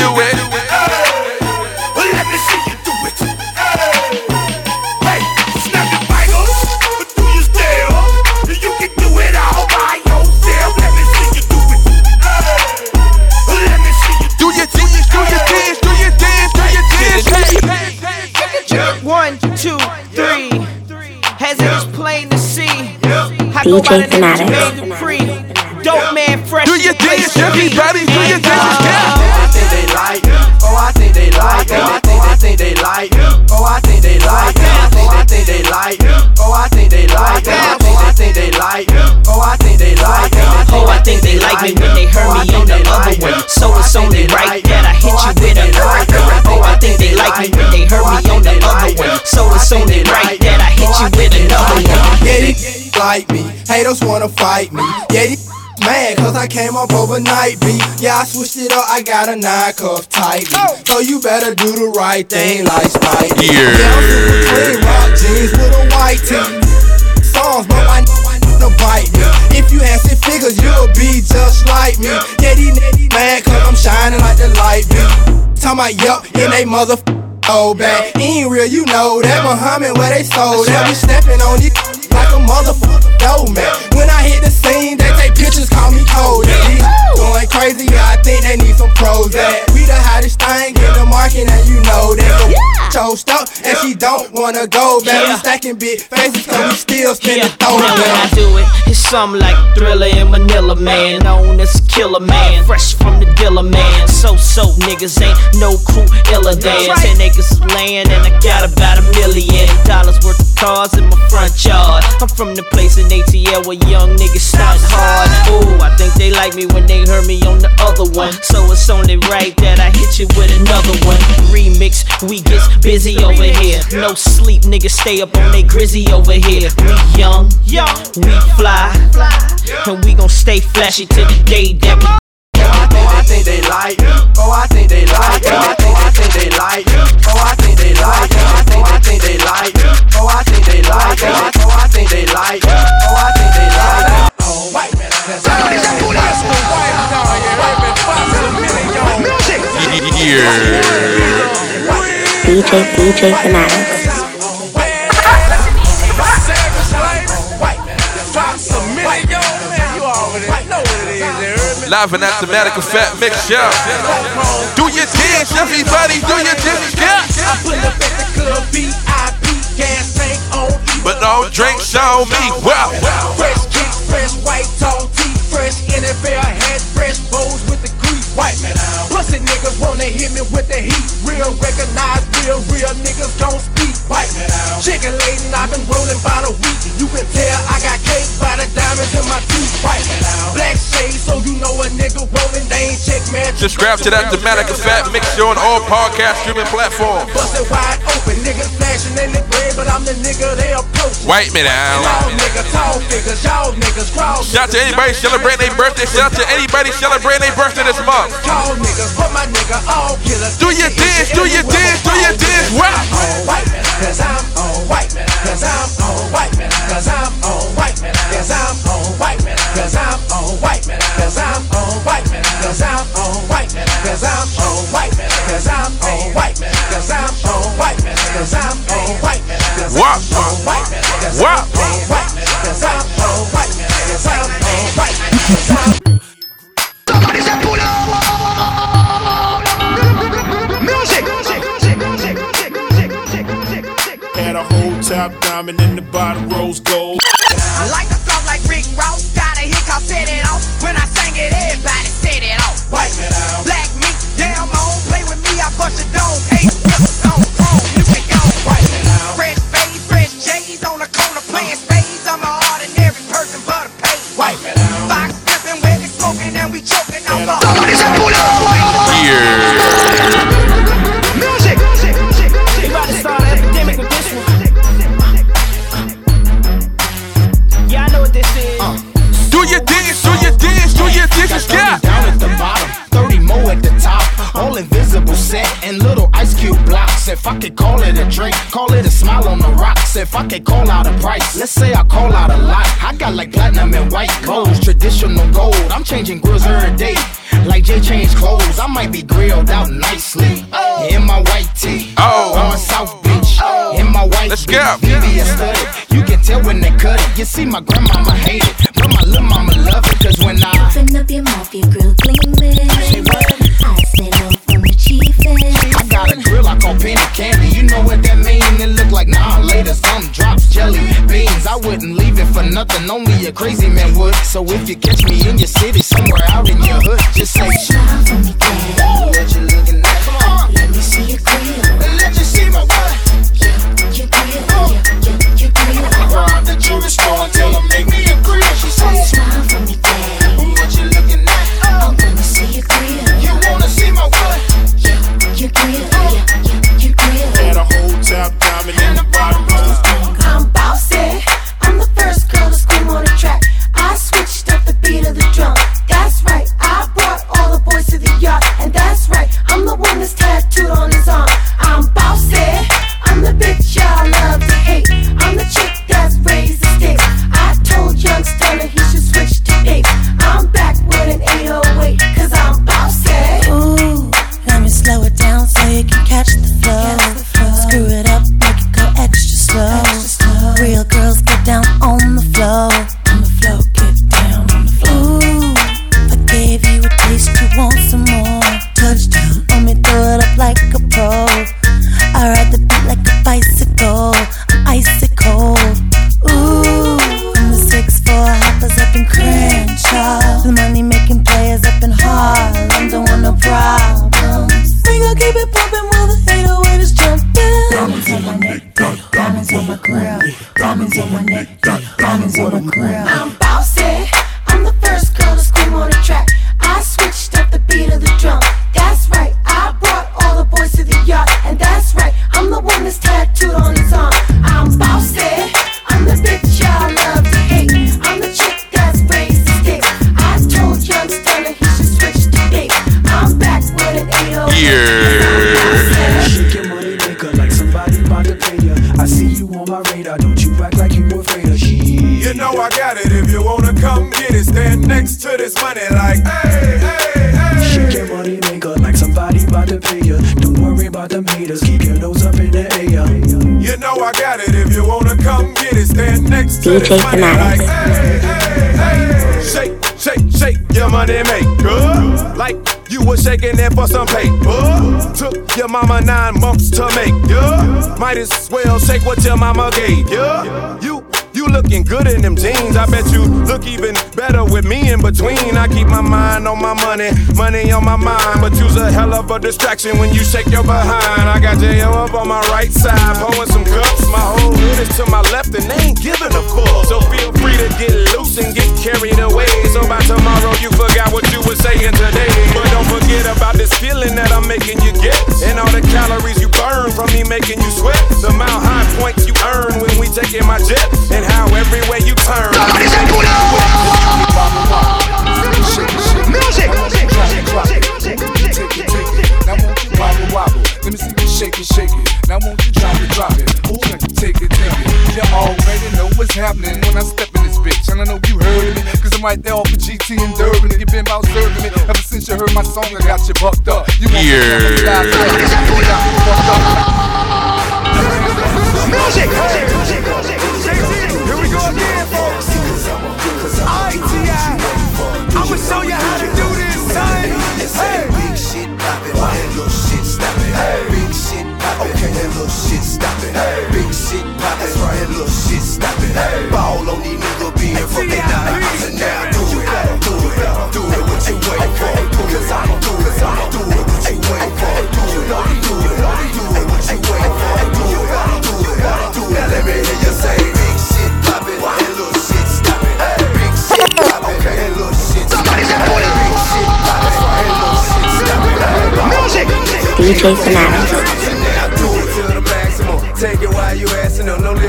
DJ by the name of Fanatic. Dope man, fresh. Do your dance, everybody, do your dance. I think they like you. Oh, I think they like you. I think I think they like you. Oh, I think they like you. Oh, I think they like you. Oh, I think they like you. Oh, I think they like you. Oh, I think they like you. Oh, I think they like me when they heard me on the other one. So it's only right that I hit you with another one. Oh, I think they like me when they heard me on the other one. So it's only right that I hit you with another one. Yeah, these like me. Haters wanna fight me. Yeah, these mad cause I came up overnight beat. Yeah, I switched it up, I got a nine cuff tightly. So you better do the right thing like Spike. Yeah. I'm super clean, rock jeans with a white tee. Songs, but know to bite me. If you had six figures, you'll be just like me. Yeah, these niggas mad cause I'm shining like the light beam. Talking about yup, in they mother Oh, bad. Ain't real, you know that Muhammad where they sold that. We stepping on it like a motherfucker man. When I hit the scene, they take pictures, call me cold. These Going crazy, yeah, I think they need some pros. That we the hottest thing in the market, and you know that. Chose up, and she don't wanna go back. We stacking big faces, cause we still spending Now throw when I do it, it's something like Thriller in Manila, man. Known as Killer Man, fresh from the dealer, man. So so niggas ain't no crew iller than. Ten acres of land and I got about a million dollars worth of cars in my front yard. I'm from the place in ATL where young niggas stunt hard. Ooh, I think they like me when they heard me on the other one. So it's only right that I hit you with another one. Remix, we get busy over here. No sleep, niggas stay up on they grizzy over here. We young, we fly, and we gon' stay flashy till the day that we Oh, I think they like you. Oh, I think they like. Oh, I think they like you. Oh, I think they like. Oh, I think they like. Oh, I think they like you. Oh, I think they like you. Oh, I think they like you. Oh, white man. Yeah. DJ DJ Fanatics. Live and automatic effect mix show. Do your dance, everybody, do your dance. Yeah. I pull up at the club, VIP, But don't drink on me. Wow. Fresh kicks, fresh white tall tee, fresh NFL hat, fresh bows crease. White man Pussy niggas wanna hit me with the heat. Real recognize real, real niggas don't speak. White man Chicken laden, I've been rolling by the week. You can tell I got cake by the diamonds in my teeth. White man Black shades, so you know a nigga rolling, they ain't check man. Subscribe to that dramatic effect mix on all podcast streaming platforms. Busted wide open, niggas flashing in the bread, but I'm the nigga they approach. White me down. Y'all niggas tall figures, y'all niggas crawl. Shout to anybody celebrating their birthday. Shout to anybody celebrating their birthday this month. Tall niggas, but my nigga all killers. Do your dance, do your dance, do your dance. On white man, cause I'm on white man, cause I'm on white man, cause I'm on white man, cause I'm on white man, cause I'm on white man, cause I'm on white man, cause I'm on white man, cause I'm on white man, cause I'm on white man, cause I'm on white man, cause I'm on white man, cause. I'm on white man, cause Wow. I'm on white man, diamond and the bottom rose gold. I could call it a drink, call it a smile on the rocks. If I could call out a price, let's say I call out a lot. I got like platinum and white gold, traditional gold. I'm changing grills every day. Like Jay changed clothes, I might be grilled out nicely. In my white tee, Oh. on South Beach. Oh. In my white Let's beat, go. VVS studded. You can tell when they cut it. You see, my grandmama hate it, but my little mama love it. Cause when I Open up your mouth, your grill gleaming. I said off from the chiefin'. I got a grill I call penny candy. You know what that mean? It look like nah later. Some drops jelly beans. I wouldn't leave it for nothing. Only a crazy man would. So if you catch me in your city, somewhere out in your hood, just say Smile for me, daddy. what you looking at. Come on, Let me see your grill. let you see my what. Your grill, your, your, your grill. Out the jewelry store and tell them come stand next to this money like, hey, hey, hey. Shake your money maker like somebody about to pay ya. Don't worry about them haters, keep your nose up in the air. You know I got it. If you wanna come get it, stand next to DJ this money like, hey, hey, hey. Shake, shake, shake your money maker. Like you was shaking it for some paper. Took your mama nine months to make ya. Might as well shake what your mama gave ya. You you looking good in them jeans. I bet you look even better with me in between. I keep my mind on my money, money on my mind. But you's a hell of a distraction when you shake your behind. I got J.O. up on my right side, pouring some cups. My whole hood is to my left and they ain't giving a fuck. So feel free to get loose and get carried away. So by tomorrow you forgot what you were saying today. But don't forget about this feeling that I'm making you get. And all the calories you burn from me making you sweat. The amount high points you earn when we taking my jet. And how everywhere you turn. Now won't you wobble wobble? Let me see you shake it, shake it. Now won't you drop it, drop it? Ooh, take it, take it. You already know what's happening when I step in this bitch. And I know you heard me, cause I'm right there off of GT and Durban. And you been about serving it. Ever since you heard my song, I got you bucked up. You want Yeah. Music! Here we go again, folks. ITI. I'ma show you how to do this, son. Hey. Why that little shit stoppin'? Hey. Big shit poppin'. Okay, that little shit stoppin'. Hey. Big shit poppin'. That's right, that little shit stoppin'. Hey. Ball on these niggas being hey, fucking now. So now do it, do it, do it. What you waitin' for? Cause I'ma do it, I'ma do it. Chase the matters.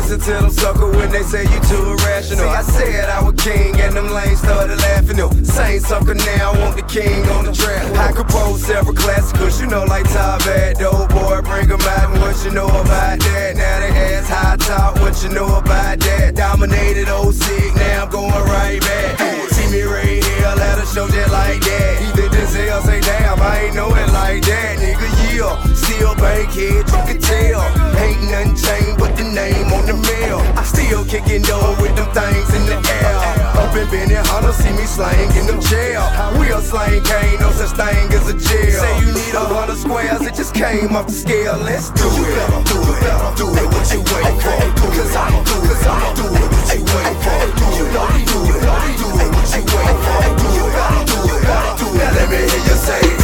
Listen to them sucker when they say you too irrational. I said I was king and them lanes started laughing them. Same sucker now, I want the king on the track. I compose several classicals, you know, like Top Bad, dope boy, bring bring 'em out and what you know about that. Now they ask high top, what you know about that. Dominated old sick, now I'm going right back. See me right here, let us show just like that. Even Denzel say, damn, I ain't know it like that, nigga, yeah. Still bankhead, you can tell. Ain't nothing changed but the name on the mail. I still kicking door with them things in the air. Up in Benny Hunter, see me slang in them jail. Real slang ain't no such thing as a jail. Say you need a hundred squares, it just came off the scale. Let's do it. Do it, do it, what you waiting for? Do Cause I do it, cause I do it, what you waiting for? You know I do it, do it, what you waiting for? Do it, do it, do it. Now let me hear you say big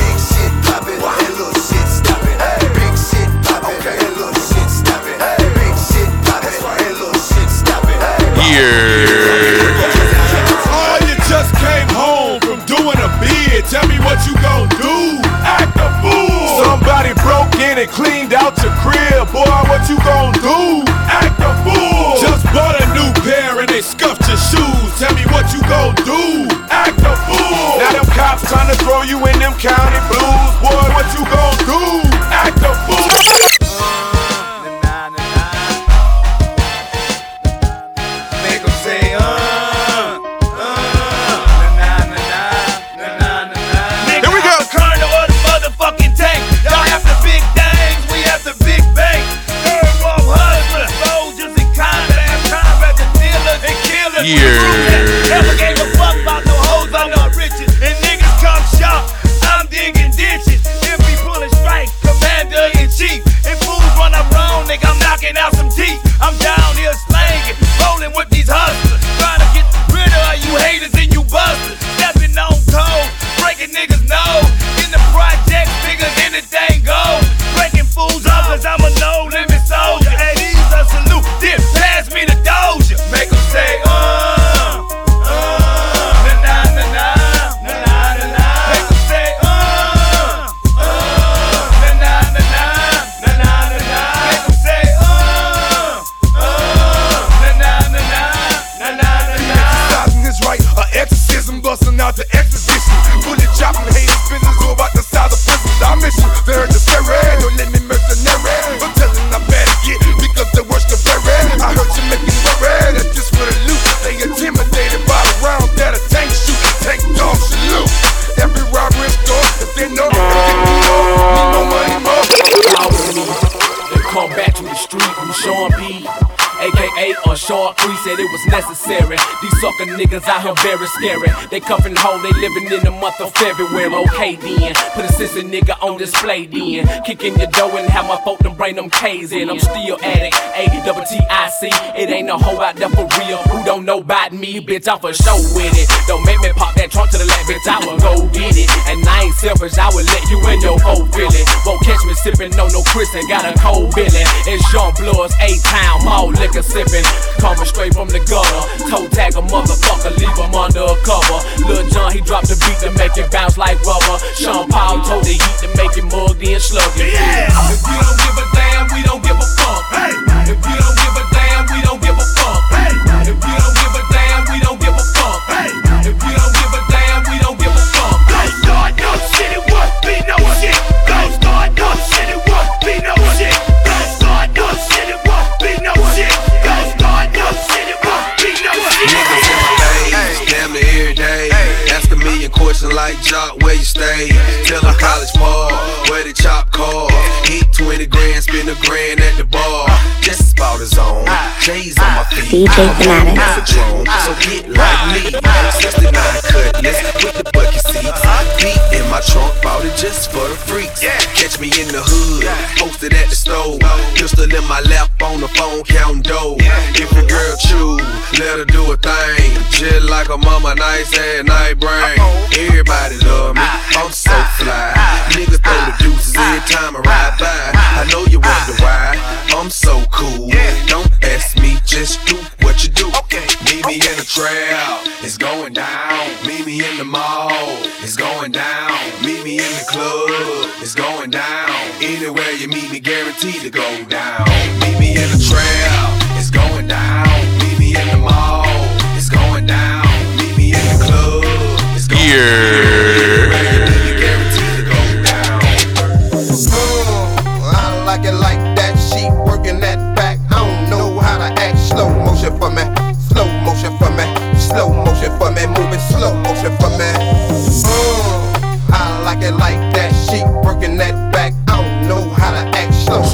Oh, you just came home from doing a bid. Tell me what you gon' do. Act a fool. Somebody broke in and cleaned out your crib. Boy, what you gon' do? Act a fool. Just bought a new pair and they scuffed your shoes. Tell me what you gon' do. Act a fool. Now them cops trying to throw you in them county blues. Boy, what you gon' do? And So of February, okay then. Put a sissy nigga on display then. Kicking your dough and have my folk them bring them K's in. I'm still at it. A double T I C. It ain't no whole out there for real who don't know about me bitch? I'm for show with it. Don't make me pop that trunk to the left, bitch. I will go get it. And I ain't selfish, I will let you in your whole feeling. Won't catch me sipping no no Chris and got a cold billing. It's Jean Blood's A Town, mall liquor sipping. Coming straight from the gutter. Toe tag a motherfucker, leave him under a cover. Lil Jon, he dropped the beat to make it bounce like rubber. Sean Paul told the heat to make it mugged in sluggish. Yeah. If you don't give Stay? Tell them college ball, where the chop call. Hit 20 grand, spend a grand at the bar. Just about his own. J's on my feet. DJ Fanatic. Patron, so get like me. 69 cutlass with the bucket seats. I beat in my trunk, bought it just for the freaks. Catch me in the hood, posted at the stove. Pistol in my lap on the phone, counting dough. If your girl choose, let her do a thing. Just like a mama, nice ass night brain. Everybody love me, I'm so fly. Niggas throw the deuces every time I ride by. I know you wonder why, I'm so cool. Don't ask me, just do what you do. Meet me in the trap, it's going down. Meet me in the mall, it's going down. Meet me in the club, it's going down. Anywhere you meet me guaranteed to go down. Meet me in the trail, it's going down. Meet me in the mall, it's going down. Meet me in the club, it's going Yeah. I like it like that. She working that back. I don't know how to act. Slow motion for me. Slow motion for me. Slow motion for me. Moving slow motion for me.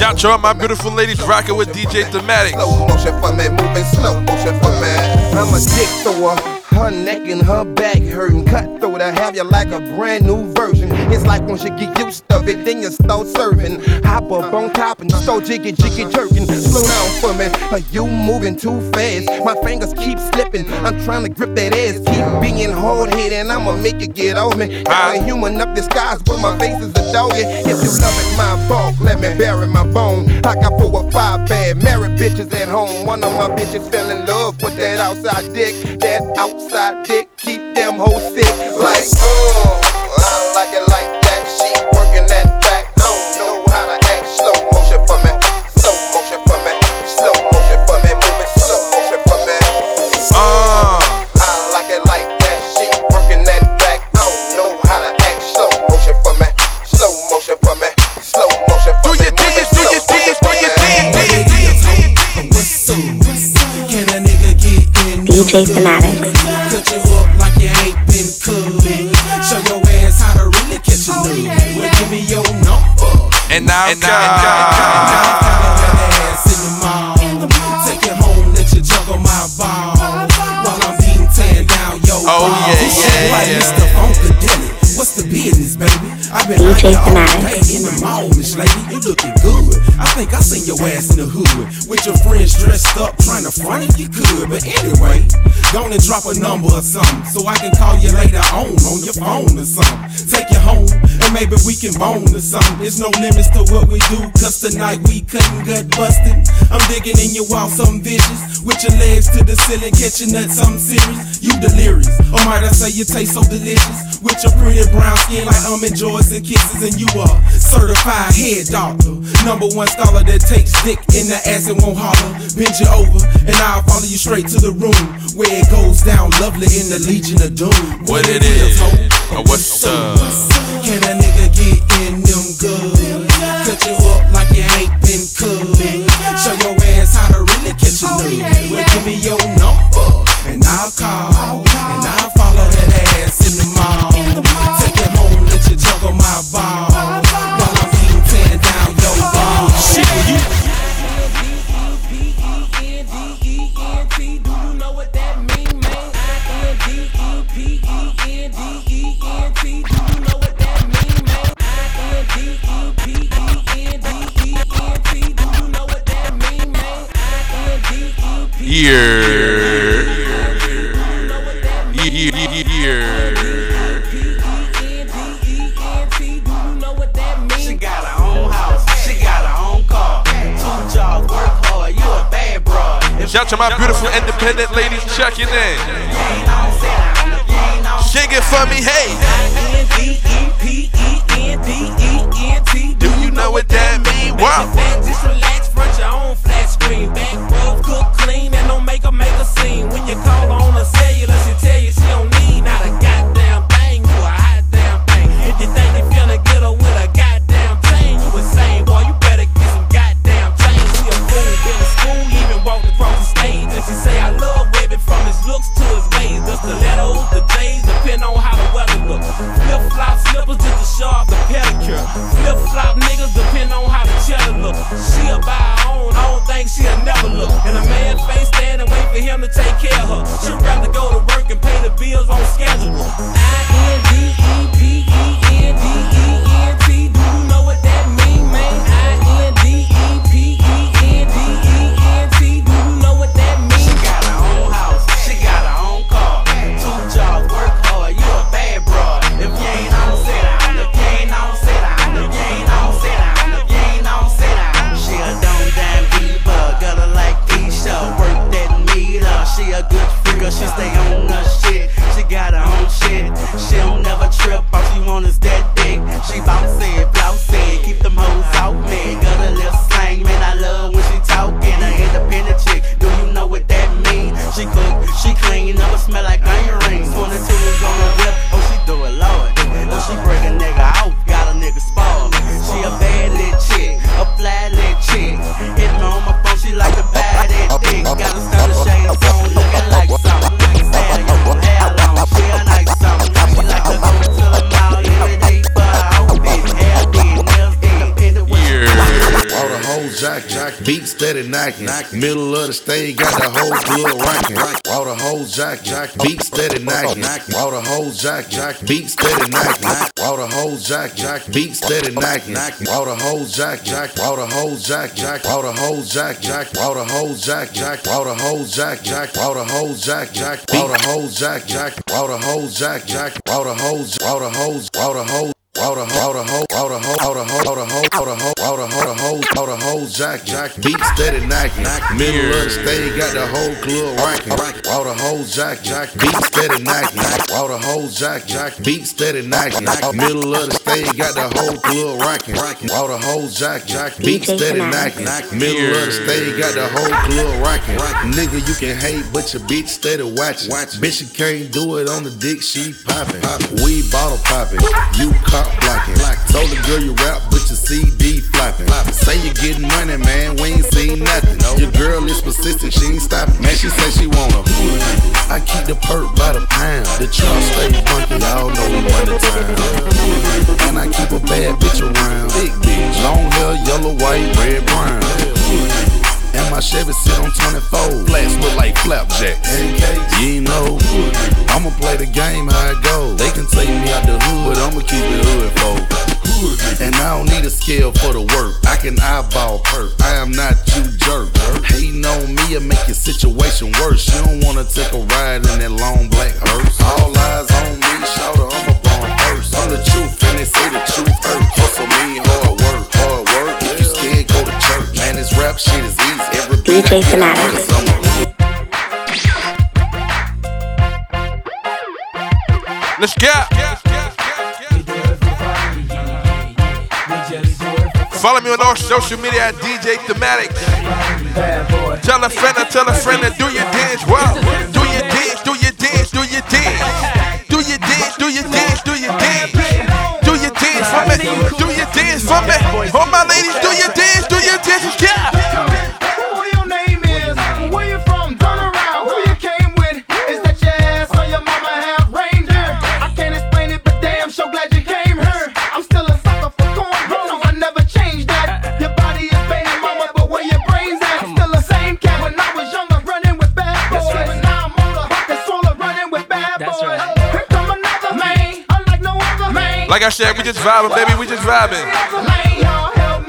Shout to my beautiful ladies rocking with DJ Fanatic. Slow motion for me. Moving slow motion for me. I'm a dick thrower. Her neck and her back hurting. Cutthroat, I have you like a brand new version. It's like once you get used to it, then you start serving. Hop up on top and start jiggy jiggy jerking. Slow down for me, are you moving too fast? My fingers keep slipping. I'm trying to grip that ass. Keep being hard headed, I'ma make you get off me. I'm a human up disguise, but my face is a doggy. If you loving my bulk, let me bury my bone. I got four or five bad married bitches at home. One of my bitches fell in love with that outside dick. That outside dick keep them hoes sick. Like, oh, I like it like and drop a number or something so I can call you later on on your phone or something. Maybe we can bone or something. There's no limits to what we do, cause tonight we cutting gut busting. I'm digging in your wall, something vicious. With your legs to the ceiling, catching nuts, something serious. You delirious, or might I say you taste so delicious? With your pretty brown skin like almond joys and kisses, and you are certified head doctor. Number one scholar that takes dick in the ass and won't holler. Bend you over, and I'll follow you straight to the room where it goes down lovely in the Legion of Doom. What it is? Uh, What's up? Can a nigga get in them good? Cut you up like you ain't been cooked. Show your ass how to really catch a nude. Well, give me your number, and I'll call, and I'll follow that ass in the mall. Take it home, let you juggle my ball. Yeah. Yeah. She got her own house, she got her own car. Two jobs, work hard, you a bad broad. Shout to my beautiful independent ladies checking in. Shake it for me, hey. Do you know what that mean? Wow. Beat steady knocking. Middle of the stage, got the whole club rocking. All the whole jocking, beat steady knocking. All the whole jocking, beat steady knocking. All the whole jocking, beat steady knocking. All the whole jocking, all the whole jocking, all the whole jocking, all the whole jocking, all the whole jocking, all the whole jocking, all the whole jocking, all the whole jocking, all the whole, all the whole, all the whole. The all the hoe, all the hoe, all the hoe, all the hoe, all the hoe, all the hoe, the hoe, all the hoe, jack, jack, beat steady knocking. Middle of the stage got the whole club rocking. All the hoe, jack, jack, beat steady knocking. All the hoe, jack, jack, beat steady knocking. Middle of the stage got the whole club rocking. All the hoe, jack, jack, beat steady knocking. Middle of the stage got the whole club rocking. Nigga, you can hate, but your bitch steady watching. Bitch, you can't do it on the dick, she popping. We bottle popping, you cop blocking. Told the girl you rap, but your CD flopping. Say you getting money, man, we ain't seen nothing. Your girl is persistent, she ain't stopping. Man, she say she want a hood. I keep the perk by the pound. The trunk stay funky, y'all know we run the town. And I keep a bad bitch around. Big bitch, long hair, yellow, white, red, brown. And my Chevy sit on 24. Flats look like flapjacks. You ain't know. I'ma play the game how it goes. They can take me out the hood, but I'ma keep it hood folk. And I don't need a scale for the work. I can eyeball perk. I am not you jerk. Hating on me will make your situation worse. You don't wanna take a ride in that long black hearse. All eyes on me, shout I'm a born first. I'm the truth, and they say the truth hurt. Hustle me, hard work, this rap shit is easy. Every DJ get, Fanatic. cause I'm a Let's go. Follow me on all social media at DJ Fanatics. Tell a friend tell a friend to do your dance well. Do your dance, do your dance, do your dance. Do your dance, do your dance, do your dance. Do your dance for me. Do your Like I said, we just vibing, baby. We just vibing. Lane, y'all help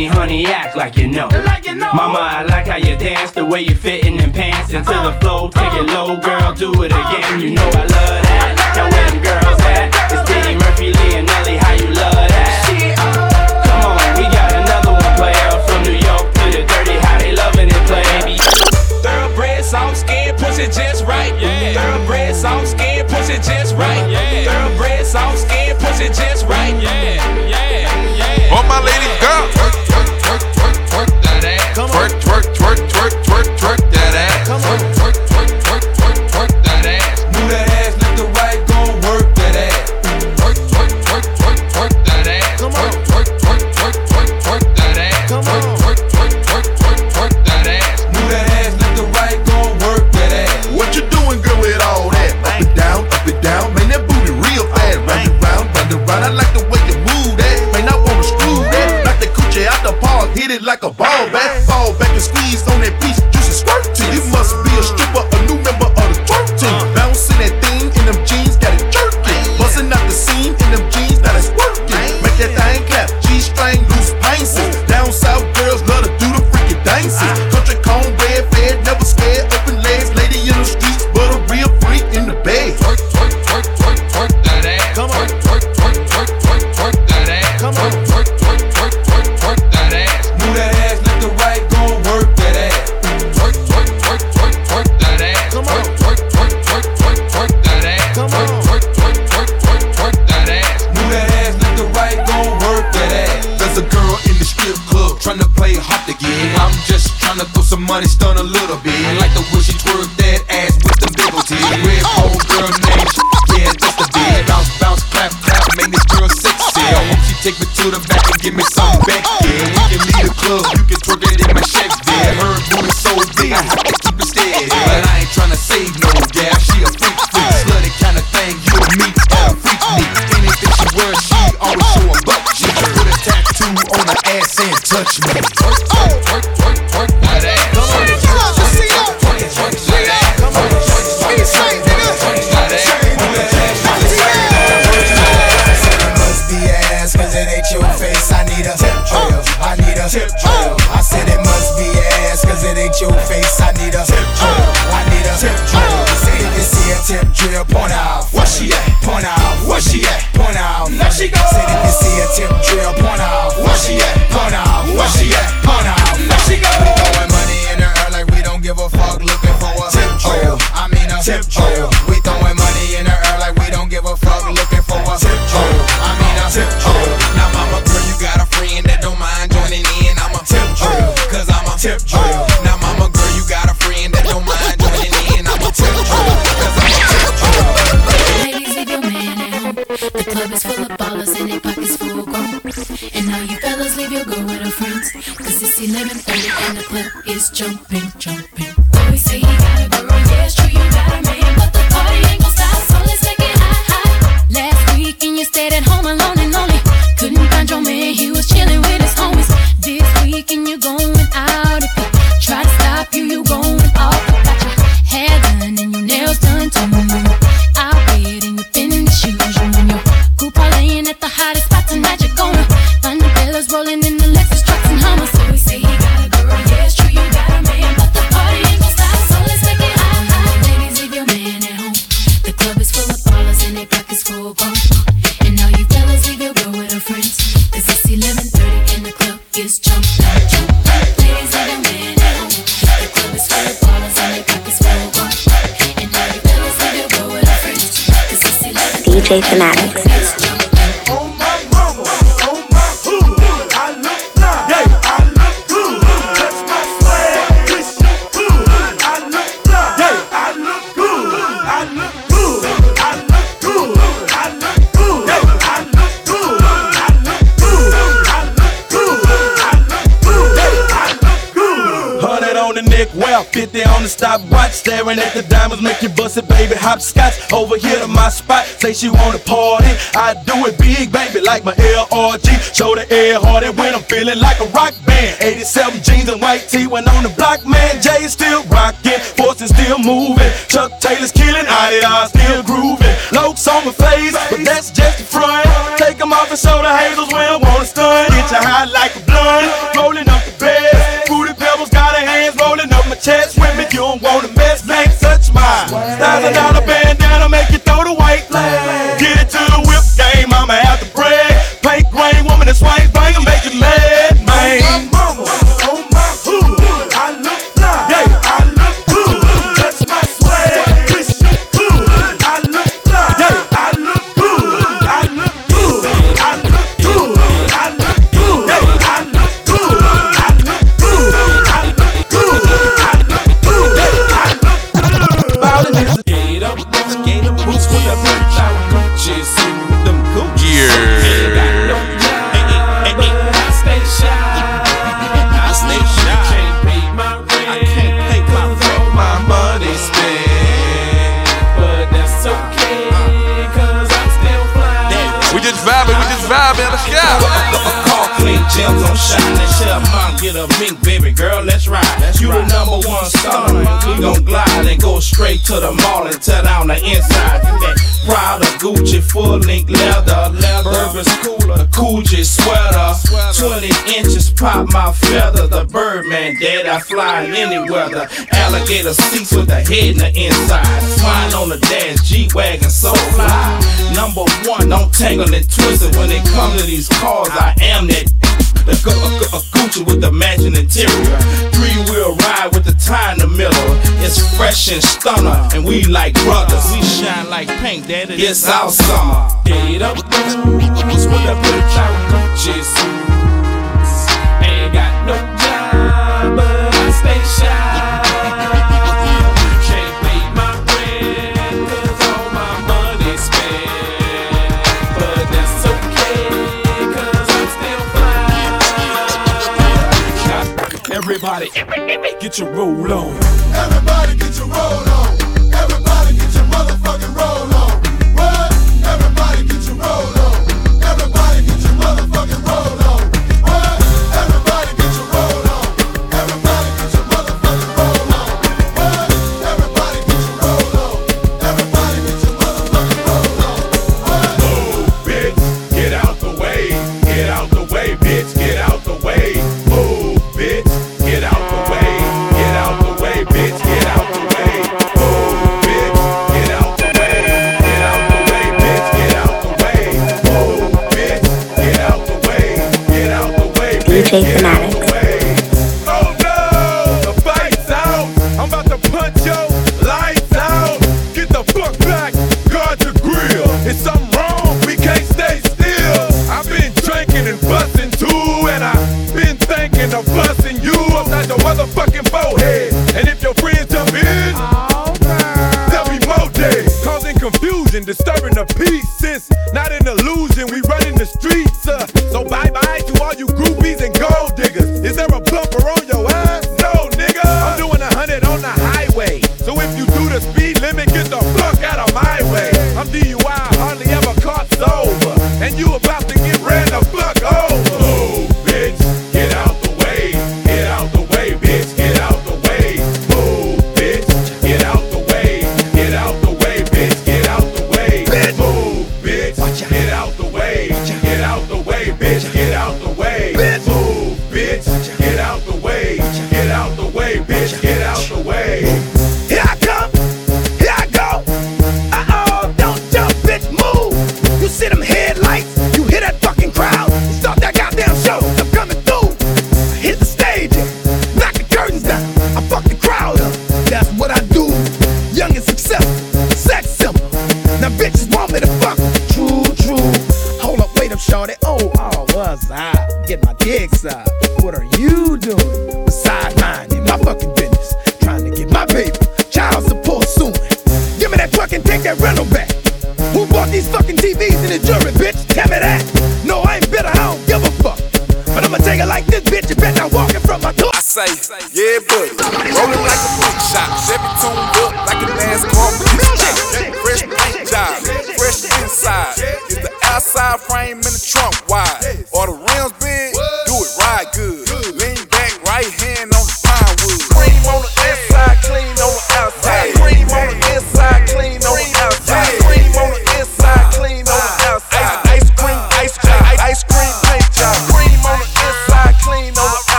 Now get that money, honey, act like you know. Like you know. Mama, I like how you dance, the way you fit in them pants into the uh, flow. Take it uh, low, girl, uh, do it again. You know I love that. Now where them girls at? It's Diddy, Murphy, Lee, and Nelly. How you love that? Come on, we got another one player from New York to the dirty. How they loving it, play, baby. Thoroughbred, soft skin, pussy just right. Yeah. Thoroughbred, soft skin, pussy just right. Yeah. Thoroughbred, soft skin, pussy just right. Yeah. Yeah. Yeah. All my ladies, go. Chuck Taylor's killing, I still grooving. Lokes on the face, but that's just the front. Take them off and show the hazels when I wanna stun. Get your high like a blunt, rolling up the bed. Fruity pebbles, got her hands rolling up my chest. Women, you don't wanna mess, blank, touch mine. style. pop my feather. The Birdman dead, I fly in any weather. Alligator seats with a head in the inside. Flying on the dash, G wagon, so fly. Number one, don't tangle and twist it. When it comes to these cars, I am that. The gu- a, a Gucci with the matching interior. Three wheel ride with the tie in the middle. It's fresh and stunner, and we like brothers. We shine like pink, daddy. It's our summer. Get up, with the bitch out, Jesus. Everybody, get your roll on. Everybody, get your roll on.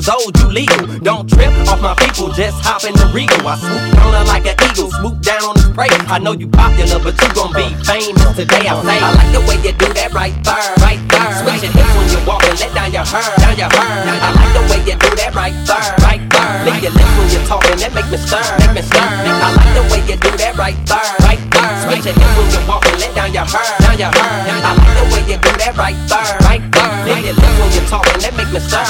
years old, you legal. Don't trip off my people, just hop in the regal. I swoop on her like an eagle, swoop down on the prey. I know you popular, but you gon' be famous today. I say, I like the way you do that right there, right there. Switch your hips when you walk and let down your hair, down your hair. I like the way you do that right there, right there. Lick your lips when you're talking, that make me stir, make me stir. I like the way you do that right there, right there. Switch your hips when you walk and let down your hair, down your hair. I like the way you do that right there, right there. Your lips when you're talking, that make me stir.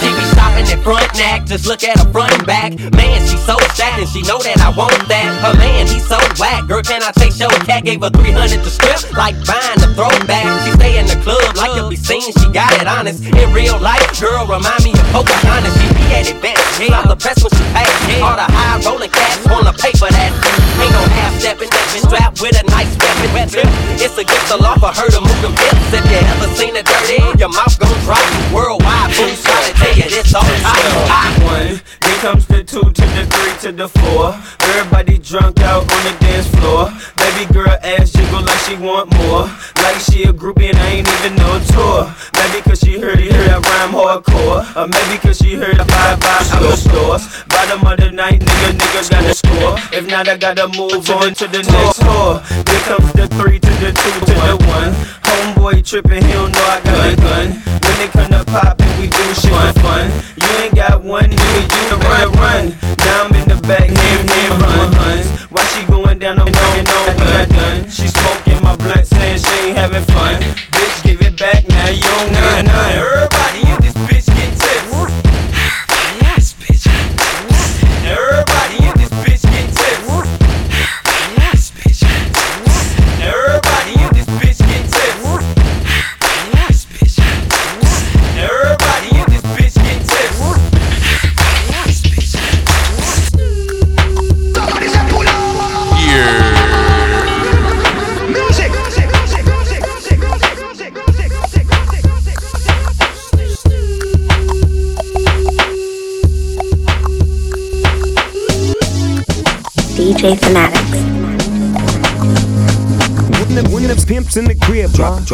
She be stopping at front neck, just look at her front and back. Man, she so sad and she know that I want that. Her man, he so whack. Girl, can I take show? A cat gave her 300 to strip, like buying the throwback. She stay in the club like to be seen, she got it honest. In real life, girl, remind me of Pocahontas. She be at it best. She love the best when she pass. All the high rolling cats wanna pay for that. Ain't no half stepping, strapped with a nice weapon. It's against the law for her to move them hips. If you ever seen a dirty, your mouth gon' drop. Worldwide, who's trying to tell you this all time? To the three to the four. Everybody drunk out on the dance floor. Baby girl ass jiggle like she want more. Like she a groupie and I ain't even no tour. Maybe cause she heard it, heard I rhyme hardcore. Or maybe cause she heard I buy buy out the stores. Bottom of the night, nigga, nigga gotta score. If not, I gotta move on to the next whore. Then comes the three to the two to the one. Homeboy tripping, he don't know I got a gun. When they come to poppin', we do shit for fun. You ain't got one, nigga, you run, run. Now I'm the back, hand, hand, run, runs. Why she going down on and on, gun, gun. She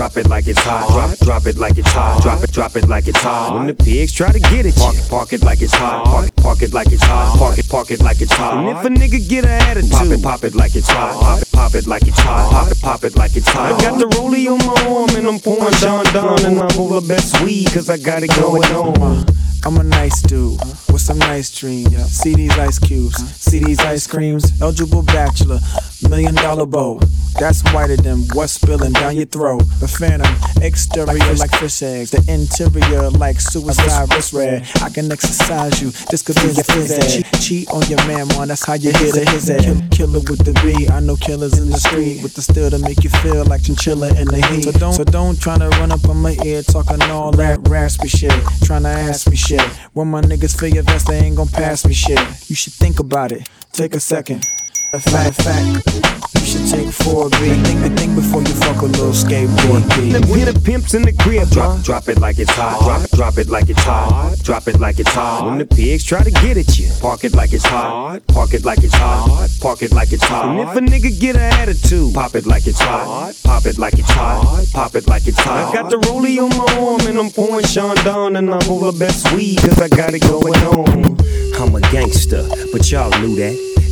drop it, like it's hot. Drop it, drop it like it's hot. Drop it, drop it like it's hot. When the pigs try to get it, park it, park it like it's hot. Park it, park it like it's hot. Park it, park it like it's hot. And if a nigga get an attitude, pop it, pop it like it's hot. Pop it, pop it like it's hot. Pop it, pop it like it's hot. I got the rollie on my arm and I'm pouring Don Don and I'm over best weed cause I got it going on. I'm a nice dude with some nice dreams. See these ice cubes, see these ice creams. Eligible bachelor, million dollar bow. That's whiter than what's spilling down your throat. The phantom, exterior like fish eggs, the interior like suicide wrist red. I can exercise you, this could be your phys ed. Cheat, cheat on your man, man, that's how you hit a his head. Kill, killer with the B, I know killers in the street with the steel to make you feel like chinchilla in the heat. So don't, so don't try to run up on my ear talking all that raspy shit, trying to ask me shit. When my niggas feel your vest, they ain't gon' pass me shit. You should think about it, take a second. A fact, fact. You should take 4B. Think, think before you fuck a little skateboard B. When the pimp's in the crib, drop, drop it like it's hot. Drop it, drop it like it's hot. Drop it like it's hot. When the pigs try to get at you, park it like it's hot. Park it like it's hot. Park it like it's hot. And if a nigga get an attitude, pop it like it's hot. Pop it like it's hot. Pop it like it's hot. I got the rollie on my arm and I'm pouring Sean Don and I'm over best weed cause I got it going on. I'm a gangster, but y'all knew that.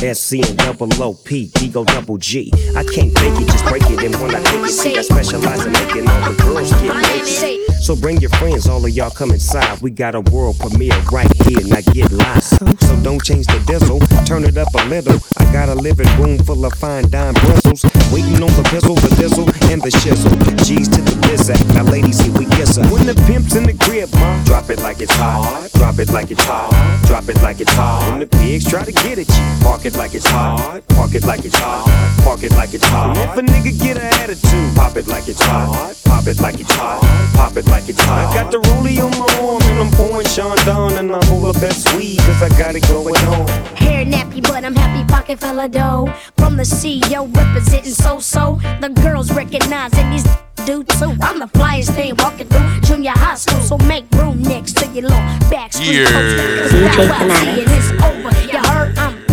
SC and double double G. I can't fake it, just break it. And when I take it, see, I specialize in making all the girls get naked. So bring your friends, all of y'all come inside. We got a world premiere right here, now get live. So don't change the diesel, turn it up a little. I got a living room full of fine dime bristles. Waiting on the pistol, the diesel, and the shizzle. G's to the bizac, now ladies, here we kiss her. When the pimp's in the crib, ma, drop it like it's hot. Drop it like it's hot. Drop it like it's hot. When the pigs try to get at you, park it like it's hot. Park it like it's hot. Park it like it's hot. And if a nigga get an attitude, pop it like it's hot. Pop it like it's hot. Pop it like it's hot. I got the rollie on my arm and I'm pouring Sean Don and I'm over best weed cause I got it going on. Hair nappy, but I'm happy pocket fella dough. From the CEO representing so so. The girls recognizing these do too. I'm the flyest thing walking through junior high school, so make room next to your little back street. DJ It's over. You heard I'm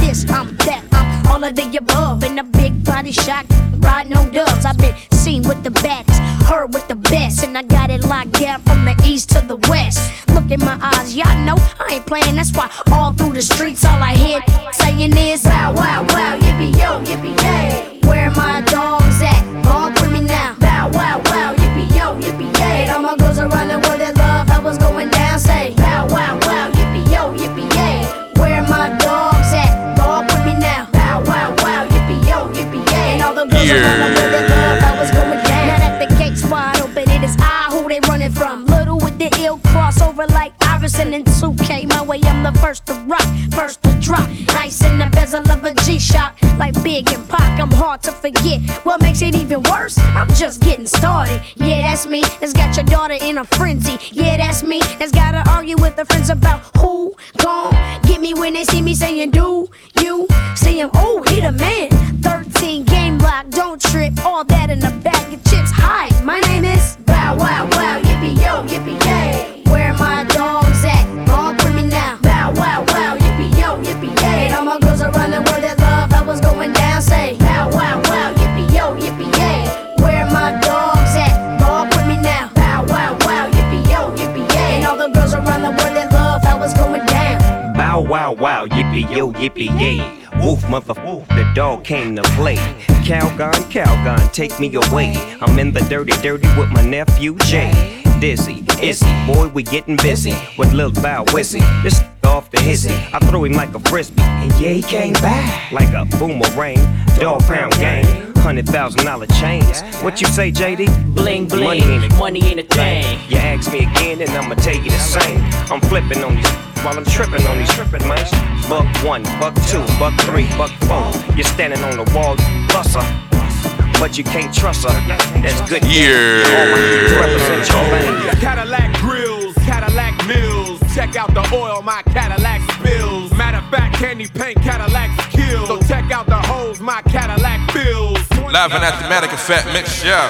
this, I'm that, I'm all of the above. In a big body shot, riding on dubs. I've been seen with the bats, heard with the best, and I got it locked down from the east to the west. Look in my eyes, y'all know I ain't playing. That's why all through the streets, all I hear saying is wow, wow, wow, yippee yo, yippee yay. When they see me saying, Do you see him? Oh, he the man. 13 game lock, don't trip. All that in a bag of chips. Hi, my name is Bow Wow Wow. Yippee yo, yippee yay. Where my dogs at? All with me now. Bow Wow Wow. Yippee yo, yippee yay. And all my girls around the world that love how was going down. Say Bow Wow Wow. Yippee yo, yippee yay. Where my dogs at? All with me now. Bow Wow Wow. Yippee yo, yippee yay. And all the girls around the world that love how was going down. Bow wow wow, yippee yo, yippee yay. Woof, mother woof, the dog came to play. Calgon, Calgon, take me away. I'm in the dirty, dirty with my nephew Jay. Dizzy, Izzy, boy, we getting busy with Lil Bow Wizzy. This off the hizzy, I threw him like a frisbee, and yeah, he came back like a boomerang. Dog pound gang, hundred thousand dollar chains. What you say, JD? Bling bling, Money ain't a money ain't a thing. You ask me again, and I'ma tell you the same. I'm flipping on these while I'm tripping on these tripping mice. Buck one, buck two, buck three, buck four. You're standing on the wall, busser. But you can't trust her. That's good. Yeah. Represent your lane. Cadillac grills, Cadillac mills. Check out the oil my Cadillac spills. Matter of fact, candy paint Cadillacs kill. So check out the holes my Cadillac fills. Live and Athematic Effect Mix Show.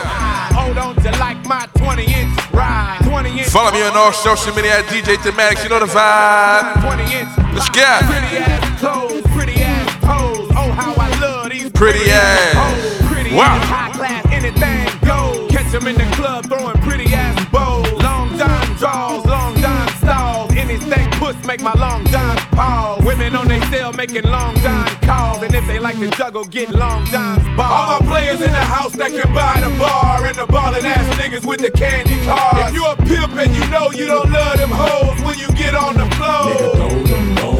Hold on to like my 20 inch ride. 20 inch Follow me on all social media at DJ Thematics. You know the vibe. 20 inch. Let's get. Pretty ass clothes, pretty ass pose. Oh, how I love these Pretty ass. Pretty Wow. high class, anything goes. Catch 'em in the club throwing pretty ass bows. Long John draws, long John stalls. Anything push make my long pause. Women on they cell making long John calls. And if they like to juggle, get long John's balls. All my players in the house that can buy the bar. And the ballin' ass niggas with the candy cars. If you a pimp and you know you don't love them hoes when you get on the floor.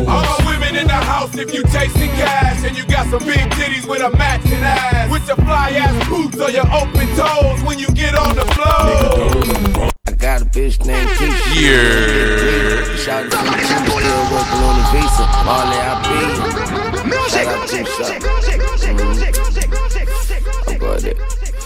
All my women in the house if you chasing cash and you got some big titties with a matching ass. With your fly ass boots or your open toes when you get on the floor. Got a bitch named Keisha. Yeah. Shout out to team still working on the visa. All that I be. Shout out to Shop. Mm-hmm. I'm there. I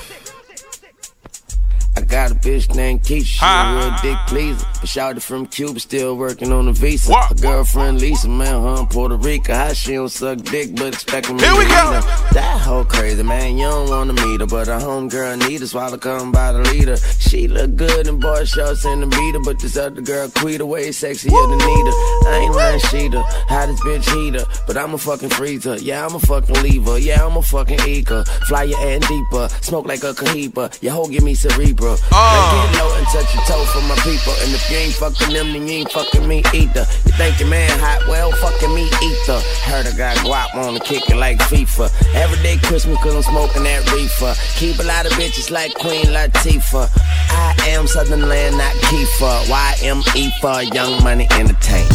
got a bitch named Keisha, she a real dick pleaser. But shout out from Cuba, still working on the visa. Her girlfriend Lisa, man, her in Puerto Rico. How she don't suck dick, but expecting me Here to we meet go. That hoe crazy, man, you don't wanna meet her. But her homegirl need her, swallow come by the leader. She look good in boy shorts and the beater. But this other girl, Quita, way sexier than Nita. I ain't lying, Sheeta. How this bitch heater. But I'm a fucking freezer. Yeah, I'm a fucking lever. Yeah, I'm a fucking eager. Fly your and deeper. Smoke like a Cohiba. Your hoe give me cerebral. Let's uh. get low and touch your toe for my people. And if you ain't fucking them, then you ain't fucking me either. You think your man hot? Well, fucking me either. Heard I got guap on the kick it like FIFA. Everyday Christmas cause I'm smoking that reefer. Keep a lot of bitches like Queen Latifah. I am Southern Land, not Kiefer. YME for Young Money Entertain.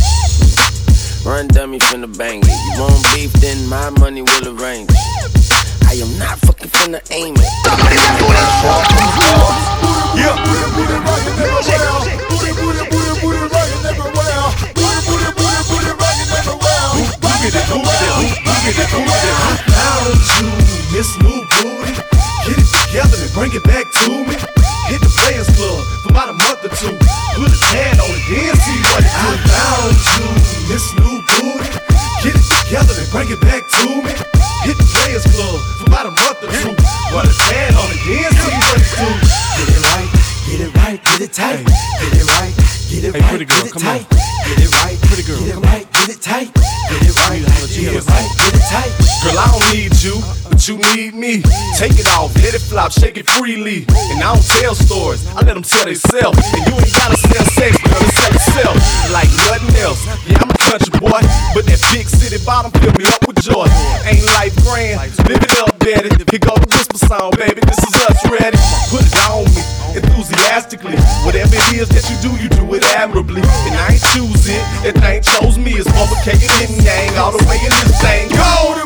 Run dummy finna bang it. You want beef, then my money will arrange it. I am not fucking finna aim it. I found you, Miss New Booty. Get it together and bring it back to me. Hit the Players Club for about a month or two. Put a tan on it, then see what it do. I found you, Miss New Booty. Get it together and bring it back to me. Hit the Players Club for about a month or two. Put a tan on it, then see what it do. Get it right, Get it right, get it tight. Get it right, get it hey. Pretty girl, get it come on. Get it right, pretty girl. Get it right, get it tight. Get it right, get it right, get it tight. Girl, I don't need you but you need me. Take it off, let it flop, shake it freely. And I don't tell stories, I let them tell themselves. And you ain't gotta sell sex, girl, it's sell itself. Like nothing else, yeah, I'm a country boy. But that big city bottom filled me up with joy. Ain't life grand, live it up, daddy. pick up the whisper sound, baby, this is us ready. Put it on me, enthusiastically. Whatever it is that you do, you do it admirably. And I ain't choose it, that thing chose me. It's overcated and yang, all the way in this thing. Go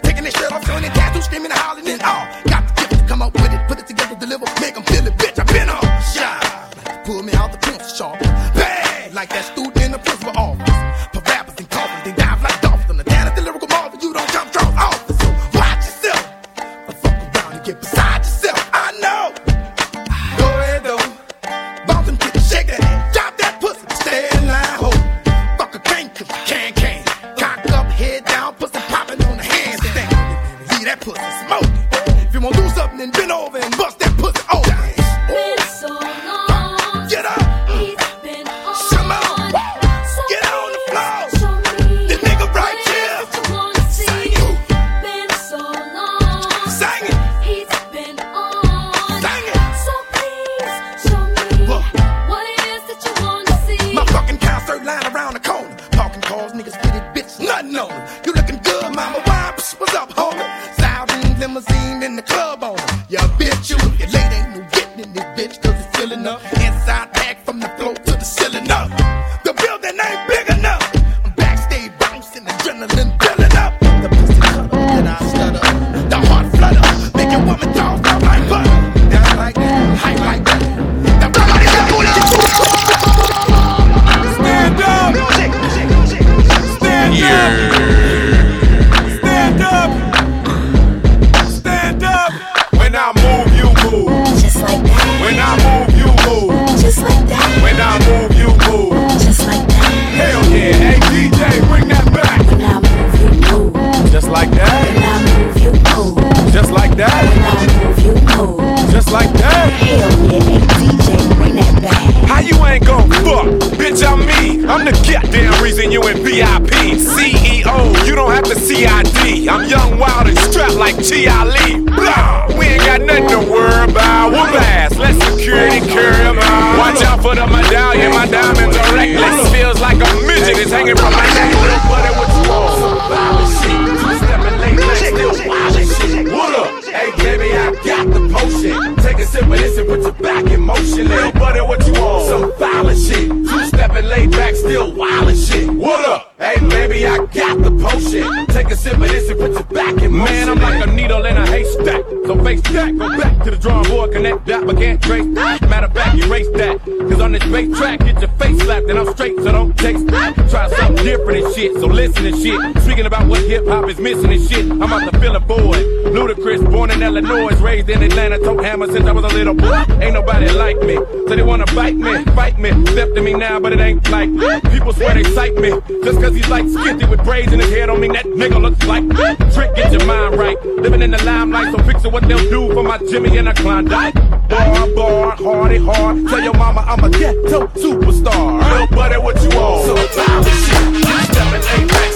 missing and shit. Speaking about what hip hop is missing and shit. I'm out to fill a void. Ludacris, born in Illinois, raised in Atlanta, tote hammer since I was a little boy. Ain't nobody like me, so they wanna bite me, fight me. Step to me now, but it ain't like People swear they sight me, just cause he's like skinty with braids in his head don't mean that nigga looks like me. Trick, get your mind right. Living in the limelight, so fixing what they'll do for my Jimmy and a Klondike. Bar, bar, hardy, hard. Tell your mama I'm a ghetto superstar. Nobody what you are. So, shit, you stepping ain't right.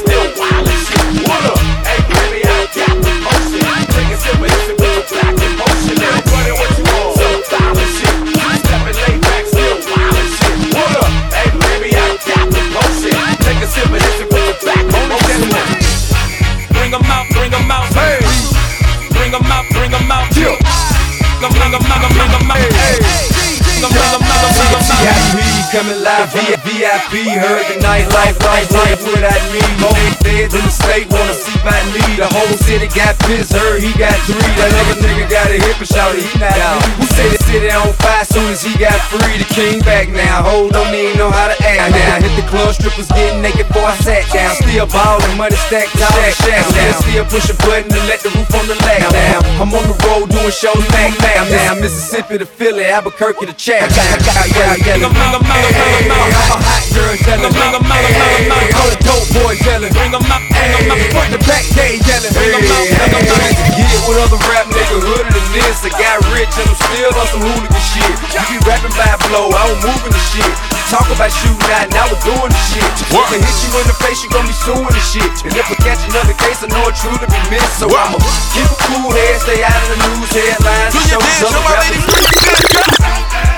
Got me coming live via VIP, heard the nightlife, life, life without me. More feds in the state wanna see by me. The whole city got pissed, heard he got three. That other nigga got a hip and shouted, he not out. Who said the city on fire soon as he got free? The king back now, hold don't even know how to act now. Hit the club, strippers getting naked before I sat down. Still ballin', money stacked tall, shack down. Still push a button to let the roof on the lag down. I'm on the road doing shows back now. Now Mississippi to Philly, Albuquerque to Chat. I got, got, got, got, I'm a hot girl yelling. All the dope boys yelling. Bring 'em out, bring 'em out. Front the back, they yelling. Bring 'em out, bring 'em out. Get it with other rap niggas hooded than this. I got rich and I'm still on some hooligan shit. You be rapping by blow, I don't moving the shit. Talk about shooting out, now we're doing the shit. If I hit you in the face, you gon' be suing the shit. And if I catch another case, I know it truly be missed. So I'ma keep a cool head, stay out of the news headlines. Do your dance, show my lady.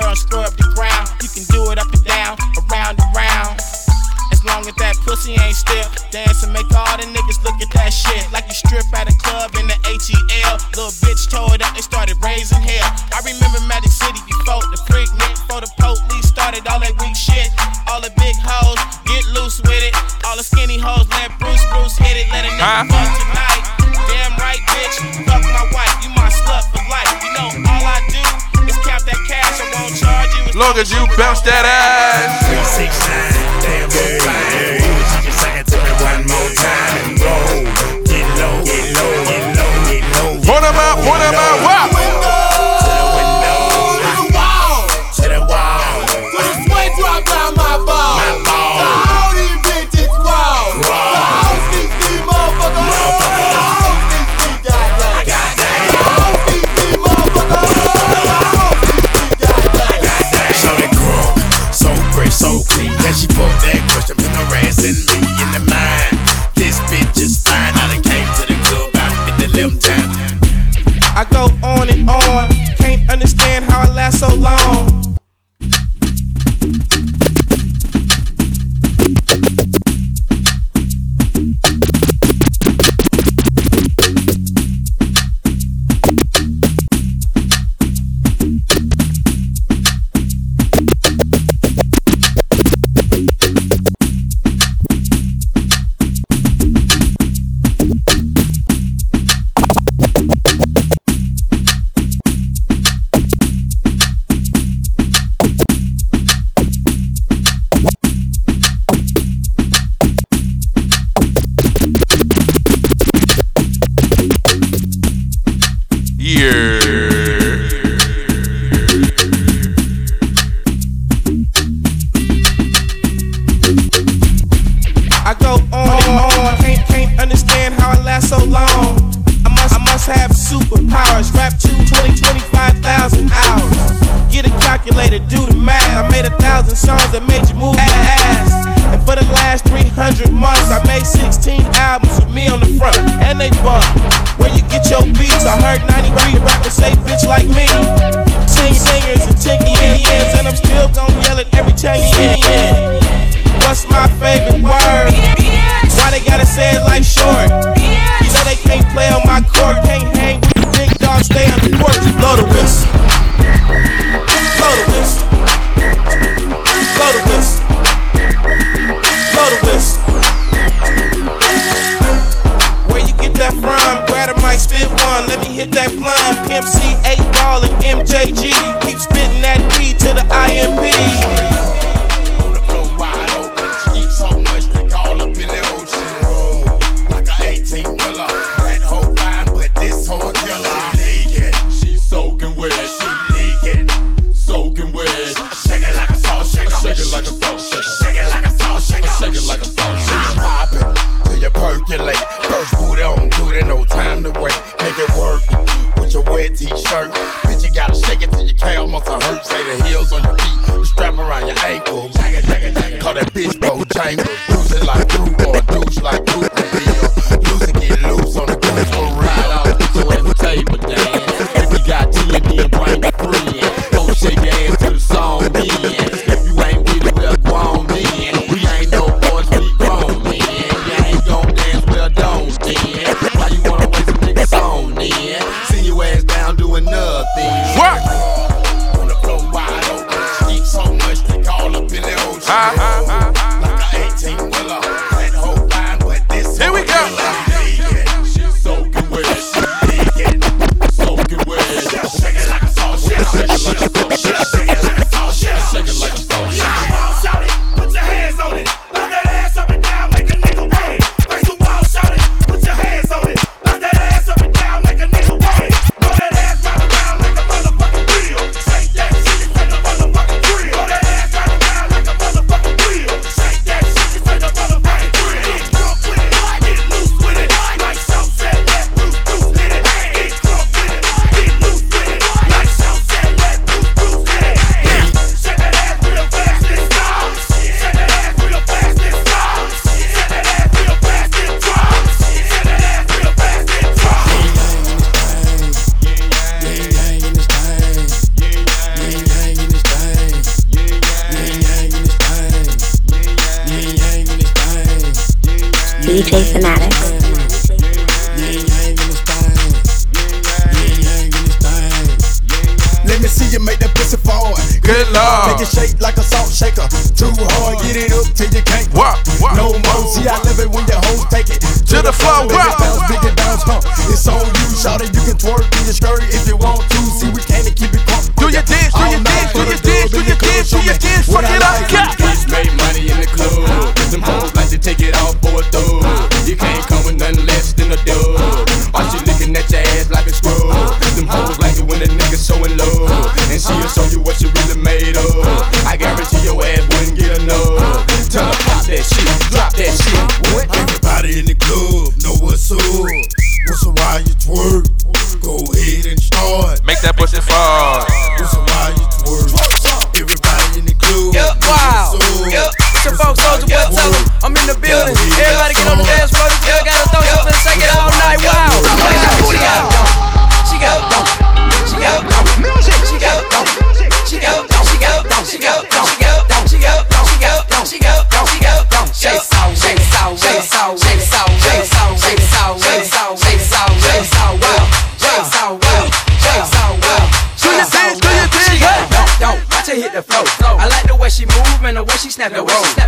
Girl scrub the ground. You can do it up and down, around and round. As long as that pussy ain't stiff, dance and make all the niggas look at that shit. Like you strip at a club in the ATL. Little bitch tore it up, they started raising hell. I remember Magic City before the freak nick, before the police started all that weak shit. All the big hoes, get loose with it. All the skinny hoes, let Bruce Bruce hit it. Let a nigga fuck uh-huh. tonight. Damn right, bitch. Fuck my wife, you my slut for life. You know, long as you bounce that ass. 369, damn snap it! wrist.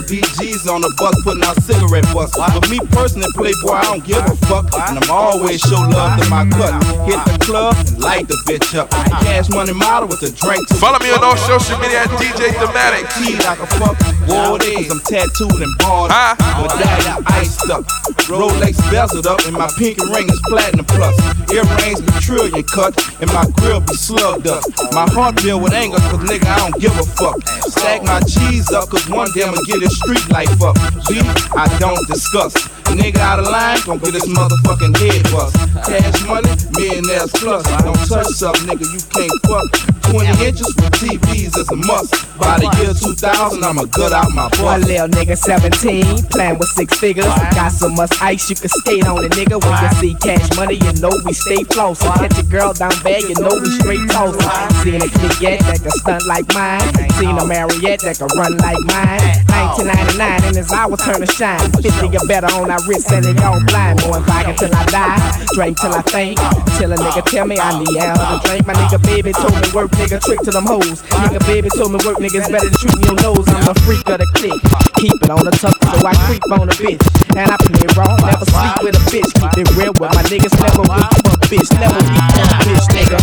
Nuts while my little BG's on the bus putting out cigarette butts. But me personally, Playboy, I don't give a fuck. And I'm always show love to my cut. Hit the club and light the bitch up. Cash money model with a drink. Follow me on all social media at DJ Thematic. T like a fuck war days. I'm tattooed and bald. But daddy iced up. Rolex bezeled up and my pinky ring is platinum plus. Earrings be trillion cut and my grill be slugged up. My heart filled with anger cause nigga I don't give a fuck. Stack my cheese up cause one day I'ma get this street life up. Beef I don't discuss. Nigga out of line, gon' get this motherfucking head bust. Cash money, millionaires plus. Don't touch something, nigga, you can't fuck. 20 inches with TVs is a must. By the year 2000, I'ma gut out my butt. One butt. little nigga 17, playing with six figures. Got so much ice you can skate on it, nigga. When you see cash money, you know we stay flossing. Catch a girl down bad, you know we straight tossing. Seen a click yet that can stunt like mine. Seen a Mariette that can run like mine. 1999 and it's our turn to shine. 50 or better on our wrist and it all blind. Going vodka till I die, drink till I faint. Till a nigga tell me I need out to drink. My nigga baby told me work, nigga trick to them hoes. Nigga baby told me work, niggas better than shooting your nose. I'm a freak of the click. Keep it on the tuck so I creep on a bitch. And I play raw, never sleep with a bitch. Keep it real with my niggas, never weak for a bitch. Never weak for a bitch, nigga.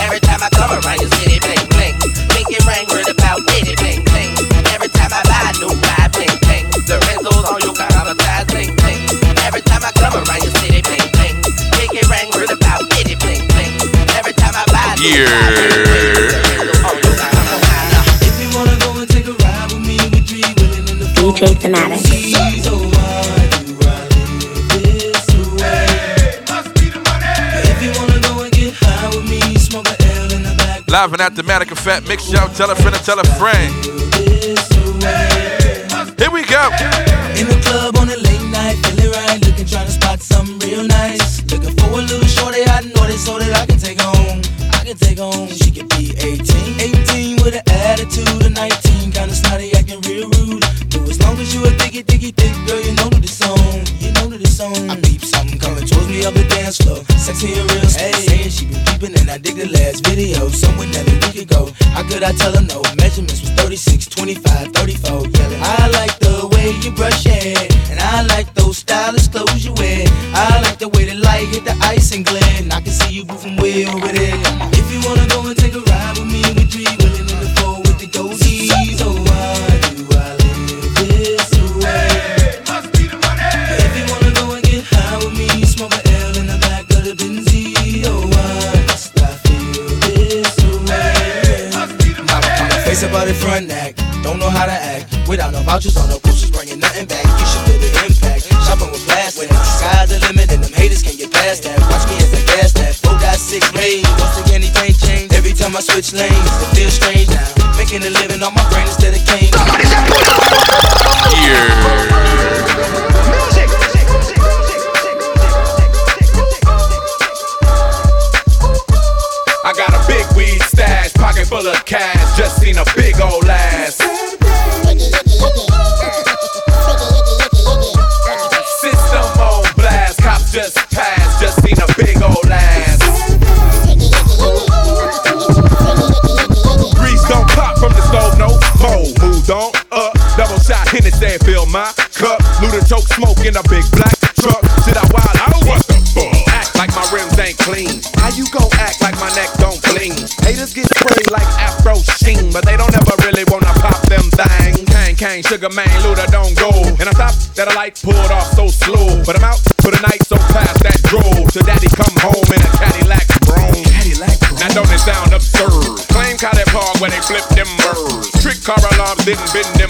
Every time I come around, you see it bling bling. Make it ring, word about it bling bling. Every time I buy a new vibe, bling bling. The Renzo's on you, got all the ties, bling bling. Every time I come around, you see it bling bling. Make it ring, word about it bling bling. Every time I buy a new vibe, DJ Fanatic. Live and automatic effect. Mix show, tell a friend and tell a friend. Here we go. In the club on a late night, feeling right, looking trying to spot something real nice. Looking for a little shorty, I know that so that I can take home. I can take home. She could be 18, 18 with an attitude of 19. sexy and real. Hey, saying she been peeping and I dig the last video. Somewhere that we could go. How could I tell her no? Measurements was 36, 25, 34. Yeah, I like the way you brush your hair, and I like those stylish clothes you wear. I like the way the light hit the ice and glint. I can see you moving way over there. run act. Don't know how to act. Without no vouchers on no boosters, bringing nothing back. You should feel the impact. Shopping with plastic. Sky's the limit, and them haters can't get past that. Watch me as I gas that. Four got six lanes. Don't think anything changed. Every time I switch lanes, it feels strange now. Making a living on my brain instead of cane. been there.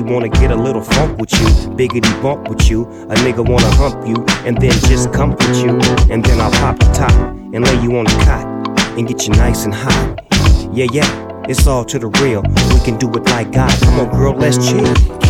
really wanna get a little funk with you, biggity bump with you. A nigga wanna hump you, and then just comfort you. And then I'll pop the top and lay you on the cot and get you nice and hot. Yeah, yeah, it's all to the real. We can do it like God. Come on, girl, let's chill.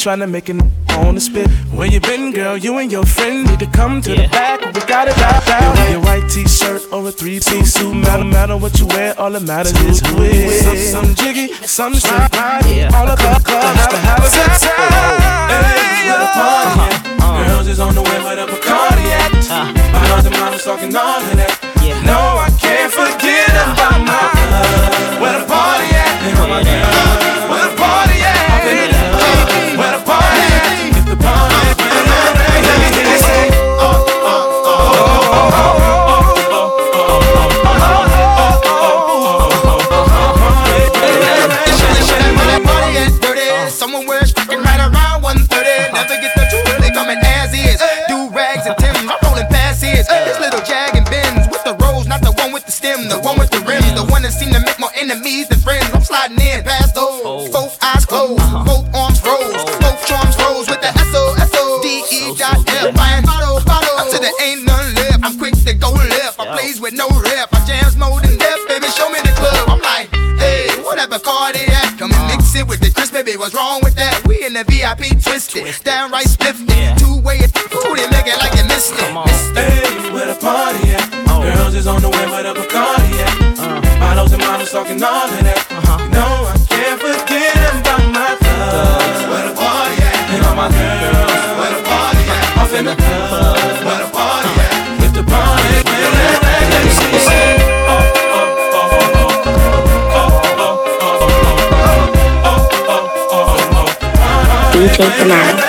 trying to make it on the spit. Where you been, girl? You and your friend need to come to yeah. the back. We got it out. out. Your white t-shirt or a three-piece suit, no matter what you wear, all that matters is who it is. Some, some jiggy, some straight. DJ Fanatic.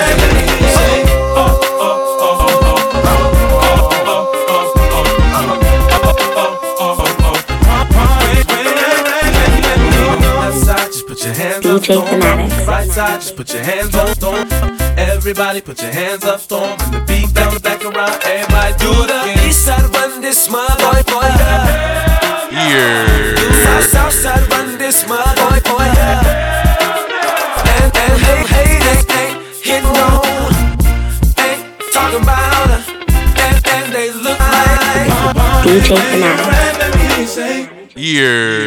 DJ Right just put your hands up, storm. Everybody put your hands up, storm. And the beat back around, everybody do the east side, run this mud, boy, boy, yeah. yeah. South, south side, run this mud, boy, boy, yeah. And, and hey, hey. DJ Fanatic. Yeah.